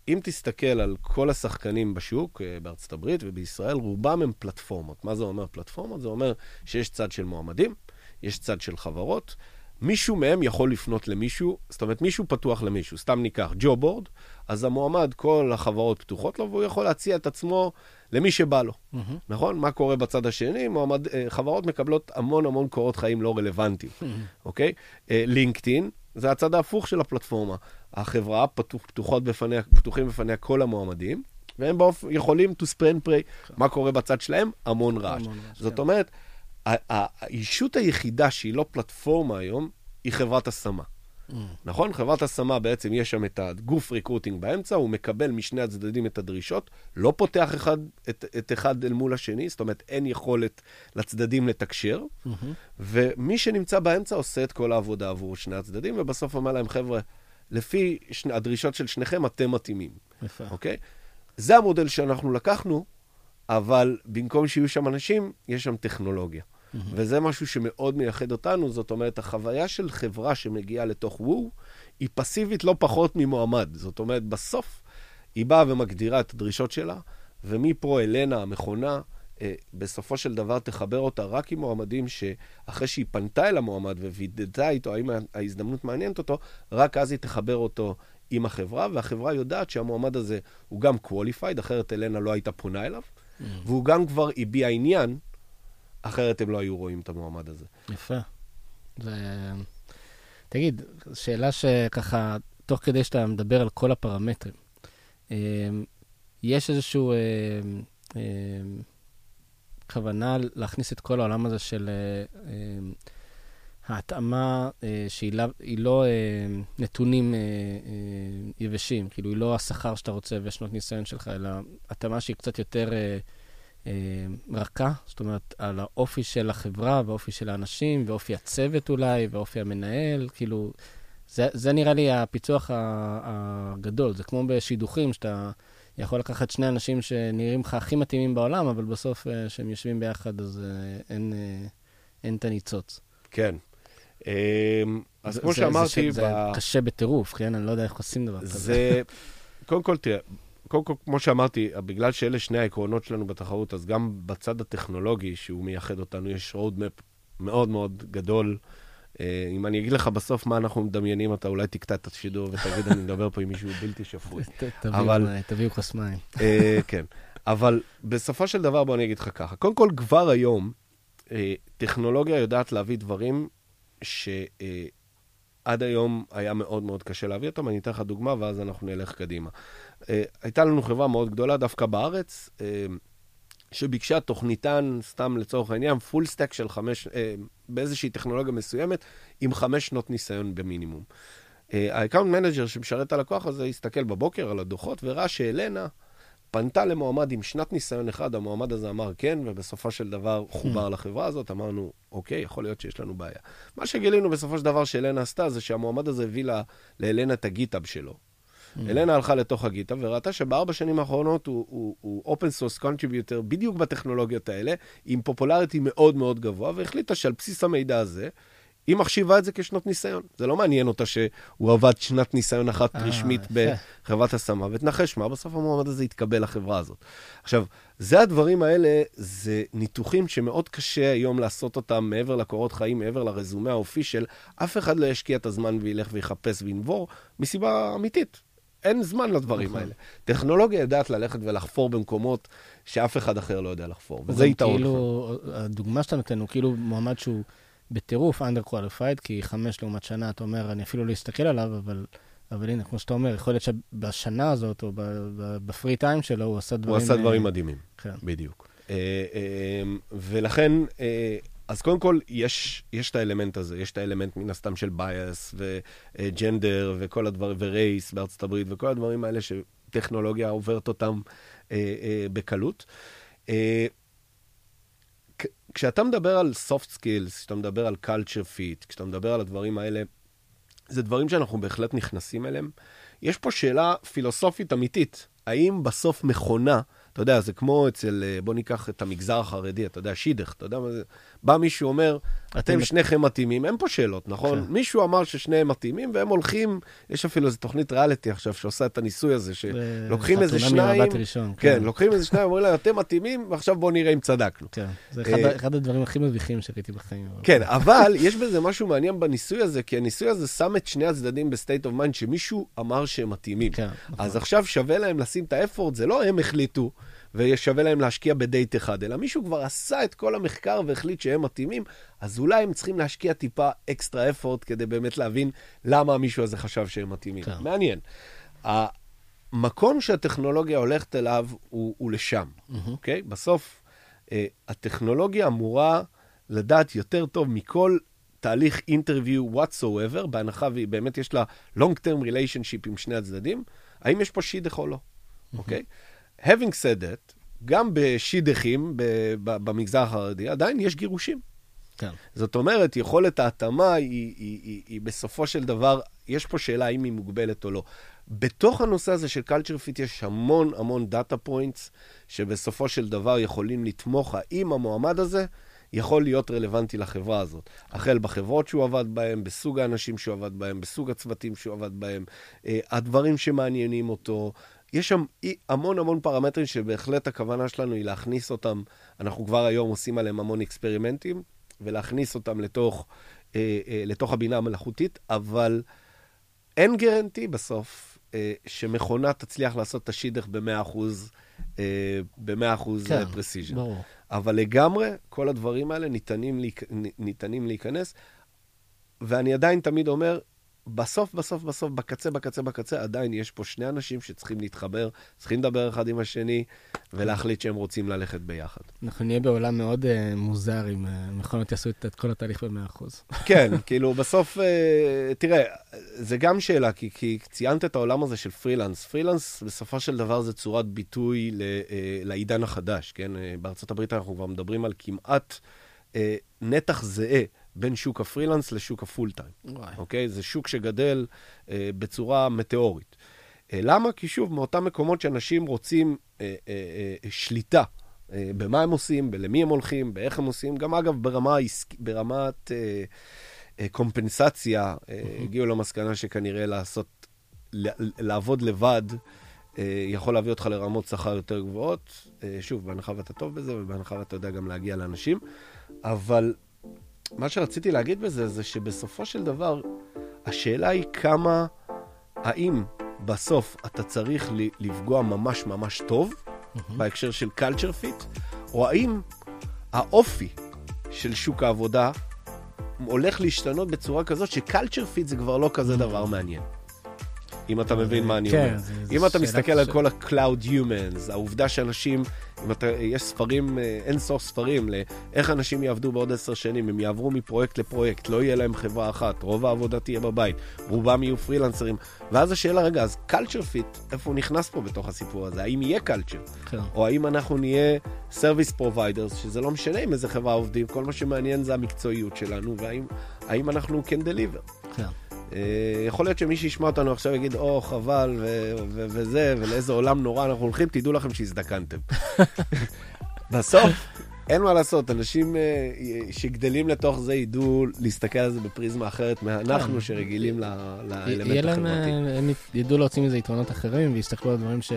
אם תסתכל על כל השחקנים בשוק, אה, בארצות הברית ובישראל, רובם הם פלטפורמות. מה זה אומר פלטפורמות? זה אומר שיש צד של מועמדים, יש צד של חברות, מישהו מהם יכול לפנות למישהו, זאת אומרת, מישהו פתוח למישהו. סתם ניקח ג'ו בורד, אז המועמד, כל החברות פתוחות לו, והוא יכול להציע את עצמו למי שבא לו. Mm-hmm. נכון? מה קורה בצד השני? מועמד, אה, חברות מקבלות המון המון קורות חיים לא רלוונטיים, אוקיי? Mm-hmm. LinkedIn, זה הצד ההפוך של הפלטפורמה. החברה, פתוח, פתוחות בפניה, פתוחים בפניה כל המועמדים, והם באופ... יכולים to spray and pray. מה קורה בצד שלהם? המון רעש. המון רעש זאת כן. אומרת, הישות היחידה שהיא לא פלטפורמה היום, היא חברת השמה. Mm. נכון? חברת השמה בעצם, יש שם את הגוף recruiting באמצע, הוא מקבל משני הצדדים את הדרישות, לא פותח אחד, את, את אחד אל מול השני, זאת אומרת, אין יכולת לצדדים לתקשר, mm-hmm. ומי שנמצא באמצע עושה את כל העבודה עבור שני הצדדים, ובסוף אומר להם, חבר'ה, לפי שני, הדרישות של שניכם, אתם מתאימים. יפה. אוקיי? זה המודל שאנחנו לקחנו, אבל במקום שיהיו שם אנשים, יש שם טכנולוגיה. Mm-hmm. וזה משהו שמאוד מייחד אותנו, זאת אומרת, החוויה של חברה שמגיעה לתוך וו, היא פסיבית לא פחות ממועמד. זאת אומרת, בסוף היא באה ומגדירה את הדרישות שלה, ומפה אלנה, המכונה, אה, בסופו של דבר תחבר אותה רק עם מועמדים שאחרי שהיא פנתה אל המועמד ווידדה איתו האם ההזדמנות מעניינת אותו, רק אז היא תחבר אותו עם החברה, והחברה יודעת שהמועמד הזה הוא גם qualified, אחרת אלנה לא הייתה פונה אליו, mm. והוא גם כבר הביע עניין אחרת הם לא היו רואים את המועמד הזה. יפה. זה... תגיד, שאלה שככה, תוך כדי שאתה מדבר על כל הפרמטרים, אה, יש איזשהו אה, אה, כוונה להכניס את כל העולם הזה של ההתאמה שהיא לא, נתונים יבשים, כאילו היא לא השכר שאתה רוצה ושנות ניסיון שלך, אלא התאמה שהיא קצת יותר... אה, רכה, זאת אומרת, על האופי של החברה ואופי של האנשים, ואופי הצוות אולי, ואופי המנהל, כאילו, זה, זה נראה לי הפיצוח הגדול. זה כמו בשידוכים, שאתה יכול לקחת שני אנשים שנראים לך הכי מתאימים בעולם, אבל בסוף, אה, כשהם יושבים ביחד, אז אה, אין, אין את הניצוץ. כן. אז זה, כמו זה, שאמרתי... זה, ב... זה קשה בטירוף, כן? אני לא יודע איך עושים דבר כזה. זה... קודם כל, תראה, קודם כל, כמו שאמרתי, בגלל שאלה שני העקרונות שלנו בתחרות, אז גם בצד הטכנולוגי שהוא מייחד אותנו, יש roadmap מאוד מאוד גדול, אה, אם אני אגיד לך בסוף מה אנחנו מדמיינים, אתה אולי תקטע את השידור ותגיד, אני מדבר פה עם מישהו בלתי שפוי. תביאו כוס מים. אה, כן, אבל בסופו של דבר, בוא אני אגיד לך ככה. קודם כל, כבר היום, אה, טכנולוגיה יודעת להביא דברים שעד היום היה מאוד מאוד קשה להביא אותם. אני אתן לך דוגמה, ואז אנחנו נלך קדימה. הייתה לנו חברה מאוד גדולה דווקא בארץ, שביקשה תוכניתן, סתם לצורך העניין, full stack של חמש, אה, באיזושהי טכנולוגיה מסוימת, עם חמש שנות ניסיון במינימום. ה account אה, manager שמשרת את הלקוח הזה הסתכל בבוקר על הדוחות וראה שאלנה פנתה למועמד עם שנת ניסיון אחד, המועמד הזה אמר כן, ובסופו של דבר חובר לחברה הזאת, אמרנו, אוקיי, יכול להיות שיש לנו בעיה. מה שגילינו בסופו של דבר שאלנה עשתה, זה שהמועמד הזה הביא לאלנה את ה GitHub שלו. Mm. אלנה הלכה לתוך ה GitHub וראתה שבארבע שנים האחרונות הוא open source contributor בדיוק בטכנולוגיות האלה, עם popularity מאוד מאוד גבוה, והחליטה שעל בסיס המידע הזה, היא מחשיבה את זה כשנות ניסיון. זה לא מעניין אותה שהוא עבד שנת ניסיון אחת אה, רשמית בחברת השמה, ותנחש מה, בסוף המועמד הזה יתקבל לחברה הזאת. עכשיו, זה הדברים האלה, זה ניתוחים שמאוד קשה היום לעשות אותם מעבר לקורות חיים, מעבר לרזומה האופי של אף אחד לא ישקיע את הזמן וילך ויחפש וינבור, מסיבה אמיתית. אין זמן לדברים נכון. האלה. טכנולוגיה יודעת ללכת ולחפור במקומות שאף אחד אחר לא יודע לחפור, וזה יתרון. כאילו, הדוגמה שאתה נותן הוא כאילו מועמד שהוא בטירוף under qualified, כי חמש לעומת שנה, אתה אומר, אני אפילו לא אסתכל עליו, אבל... אבל הנה, כמו שאתה אומר, יכול להיות שבשנה הזאת, או בפרי טיים שלו, הוא עשה דברים... הוא עשה דברים מדהימים, כן. בדיוק. אה, אה, ולכן, אה, אז קודם כל, יש, יש את האלמנט הזה, יש את האלמנט מן הסתם של bias ו gender וכל הדברים, ו race בארצות הברית וכל הדברים האלה שטכנולוגיה עוברת אותם אה, אה, בקלות. אה, כשאתה מדבר על soft skills, כשאתה מדבר על culture fit, כשאתה מדבר על הדברים האלה, זה דברים שאנחנו בהחלט נכנסים אליהם. יש פה שאלה פילוסופית אמיתית, האם בסוף מכונה אתה יודע, זה כמו אצל, אה, בוא ניקח את המגזר החרדי, אתה יודע, שידוך, אתה יודע מה זה? בא מישהו אומר, אתם שניכם מתאימים, אין פה שאלות, נכון? כן. מישהו אמר ששניהם מתאימים, והם הולכים, יש אפילו איזו תוכנית ריאליטי עכשיו שעושה את הניסוי הזה, שלוקחים איזה שניים, ראשון, כן, כן, לוקחים איזה שניים, אומרים להם, אתם מתאימים, ועכשיו בואו נראה אם צדקנו. כן, זה אחד, אה, אחד הדברים הכי מביכים שראיתי בחיים. כן, אבל יש בזה משהו מעניין בניסוי הזה, כי הניסוי הזה שם את שני הצדדים ב state of mind, שמישהו אמר שהם מתאימים. כן, נכון. אז עכשיו שווה להם לשים את ה effort, זה לא הם החליטו. ושווה להם להשקיע בדייט אחד, אלא מישהו כבר עשה את כל המחקר והחליט שהם מתאימים, אז אולי הם צריכים להשקיע טיפה אקסטרה אפורט כדי באמת להבין למה המישהו הזה חשב שהם מתאימים. כן. מעניין. המקום שהטכנולוגיה הולכת אליו הוא, הוא לשם, אוקיי? Mm-hmm. Okay? בסוף, אה, הטכנולוגיה אמורה לדעת יותר טוב מכל תהליך אינטרוויו whatsoever, בהנחה והיא באמת יש לה long term relationship עם שני הצדדים, האם יש פה שידוך או לא, אוקיי? Mm-hmm. Okay? Having said that, גם בשידכים במגזר החרדי, עדיין יש גירושים. כן. זאת אומרת, יכולת ההתאמה היא, היא, היא, היא בסופו של דבר, יש פה שאלה האם היא מוגבלת או לא. בתוך הנושא הזה של culture fit יש המון המון data points, שבסופו של דבר יכולים לתמוך האם המועמד הזה יכול להיות רלוונטי לחברה הזאת. החל בחברות שהוא עבד בהן, בסוג האנשים שהוא עבד בהם, בסוג הצוותים שהוא עבד בהם, אה, הדברים שמעניינים אותו, יש שם המון המון פרמטרים שבהחלט הכוונה שלנו היא להכניס אותם, אנחנו כבר היום עושים עליהם המון אקספרימנטים, ולהכניס אותם לתוך, אה, אה, לתוך הבינה המלאכותית, אבל אין guarantee בסוף אה, שמכונה תצליח לעשות את השידוך ב-100%, אה, ב-100% כן, precision. ברור. אבל לגמרי, כל הדברים האלה ניתנים. ניתנים להיכנס, ואני עדיין תמיד אומר, בסוף, בסוף, בסוף, בקצה, בקצה, בקצה, עדיין יש פה שני אנשים שצריכים להתחבר, צריכים לדבר אחד עם השני, ולהחליט שהם רוצים ללכת ביחד. אנחנו נהיה בעולם מאוד uh, מוזר אם uh, מכונות יעשו את, את כל התהליך ב-100%. כן, כאילו, בסוף, uh, תראה, זה גם שאלה, כי, כי ציינת את העולם הזה של פרילנס. פרילנס, בסופו של דבר, זה צורת ביטוי ל, uh, לעידן החדש, כן? Uh, בארצות הברית אנחנו כבר מדברים על כמעט uh, נתח זהה. בין שוק הפרילנס לשוק הפול טיים. אוקיי? זה שוק שגדל אה, בצורה מטאורית. אה, למה? כי שוב, מאותם מקומות שאנשים רוצים אה, אה, אה, שליטה אה, במה הם עושים, למי הם הולכים, באיך הם עושים, גם אגב ברמה, ברמת אה, אה, קומפנסציה, אה, הגיעו למסקנה שכנראה לעשות, לעבוד לבד, אה, יכול להביא אותך לרמות שכר יותר גבוהות. אה, שוב, בהנחה ואתה טוב בזה, ובהנחה ואתה יודע גם להגיע לאנשים. אבל מה שרציתי להגיד בזה, זה שבסופו של דבר, השאלה היא כמה, האם בסוף אתה צריך לפגוע ממש ממש טוב, mm-hmm. בהקשר של culture fit, או האם האופי של שוק העבודה הולך להשתנות בצורה כזאת ש culture fit זה כבר לא כזה דבר מעניין. אם אתה מבין מה אני כן, אומר. אם אתה מסתכל על כל ה-Cloud Humans, העובדה שאנשים, אם אתה, יש ספרים, אה, אין סוף ספרים לאיך אנשים יעבדו בעוד עשר שנים, הם יעברו מפרויקט לפרויקט, לא יהיה להם חברה אחת, רוב העבודה תהיה בבית, רובם יהיו פרילנסרים, ואז השאלה, רגע, אז culture fit, איפה הוא נכנס פה בתוך הסיפור הזה? האם יהיה culture? כן. או האם אנחנו נהיה service providers, שזה לא משנה עם איזה חברה עובדים, כל מה שמעניין זה המקצועיות שלנו, והאם אנחנו can deliver. כן. אה, יכול להיות שמי שישמע אותנו עכשיו יגיד, או, חבל, וזה, ולאיזה עולם נורא אנחנו הולכים, תדעו לכם שהזדקנתם. בסוף, אין מה לעשות, אנשים אה, שגדלים לתוך זה ידעו להסתכל על זה בפריזמה אחרת מאנחנו כן. שרגילים לאלמנט החברתי. הם ידעו להוציא מזה יתרונות אחרים ויסתכלו על דברים ש...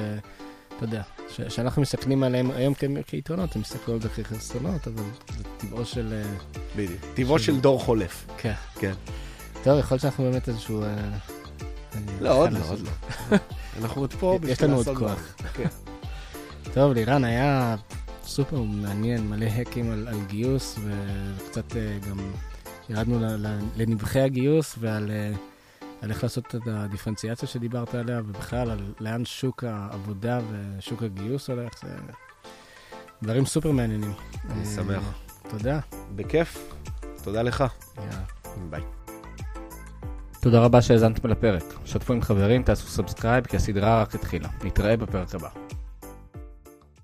אתה יודע, שאנחנו מסתכלים עליהם היום כיתרונות, הם מסתכלו על זה כחסרונות, אבל זה טבעו של... אה, בדיוק, טבעו של דור חולף. כן. טוב, יכול להיות שאנחנו באמת איזשהו... אה, לא, עוד לא, עוד לא. אנחנו עוד פה יש לנו עוד כוח. כן. טוב, לירן, היה סופר מעניין, מלא האקים על, על גיוס, וקצת אה, גם ירדנו לנבחי הגיוס ועל אה, על איך לעשות את הדיפרנציאציה שדיברת עליה, ובכלל על לאן שוק העבודה ושוק הגיוס הולך. זה דברים סופר מעניינים. אני שמח. תודה. בכיף. תודה לך. ביי. תודה רבה שהאזנתם לפרק. שתפו עם חברים, תעשו subscribe, כי הסדרה רק התחילה. נתראה בפרק הבא.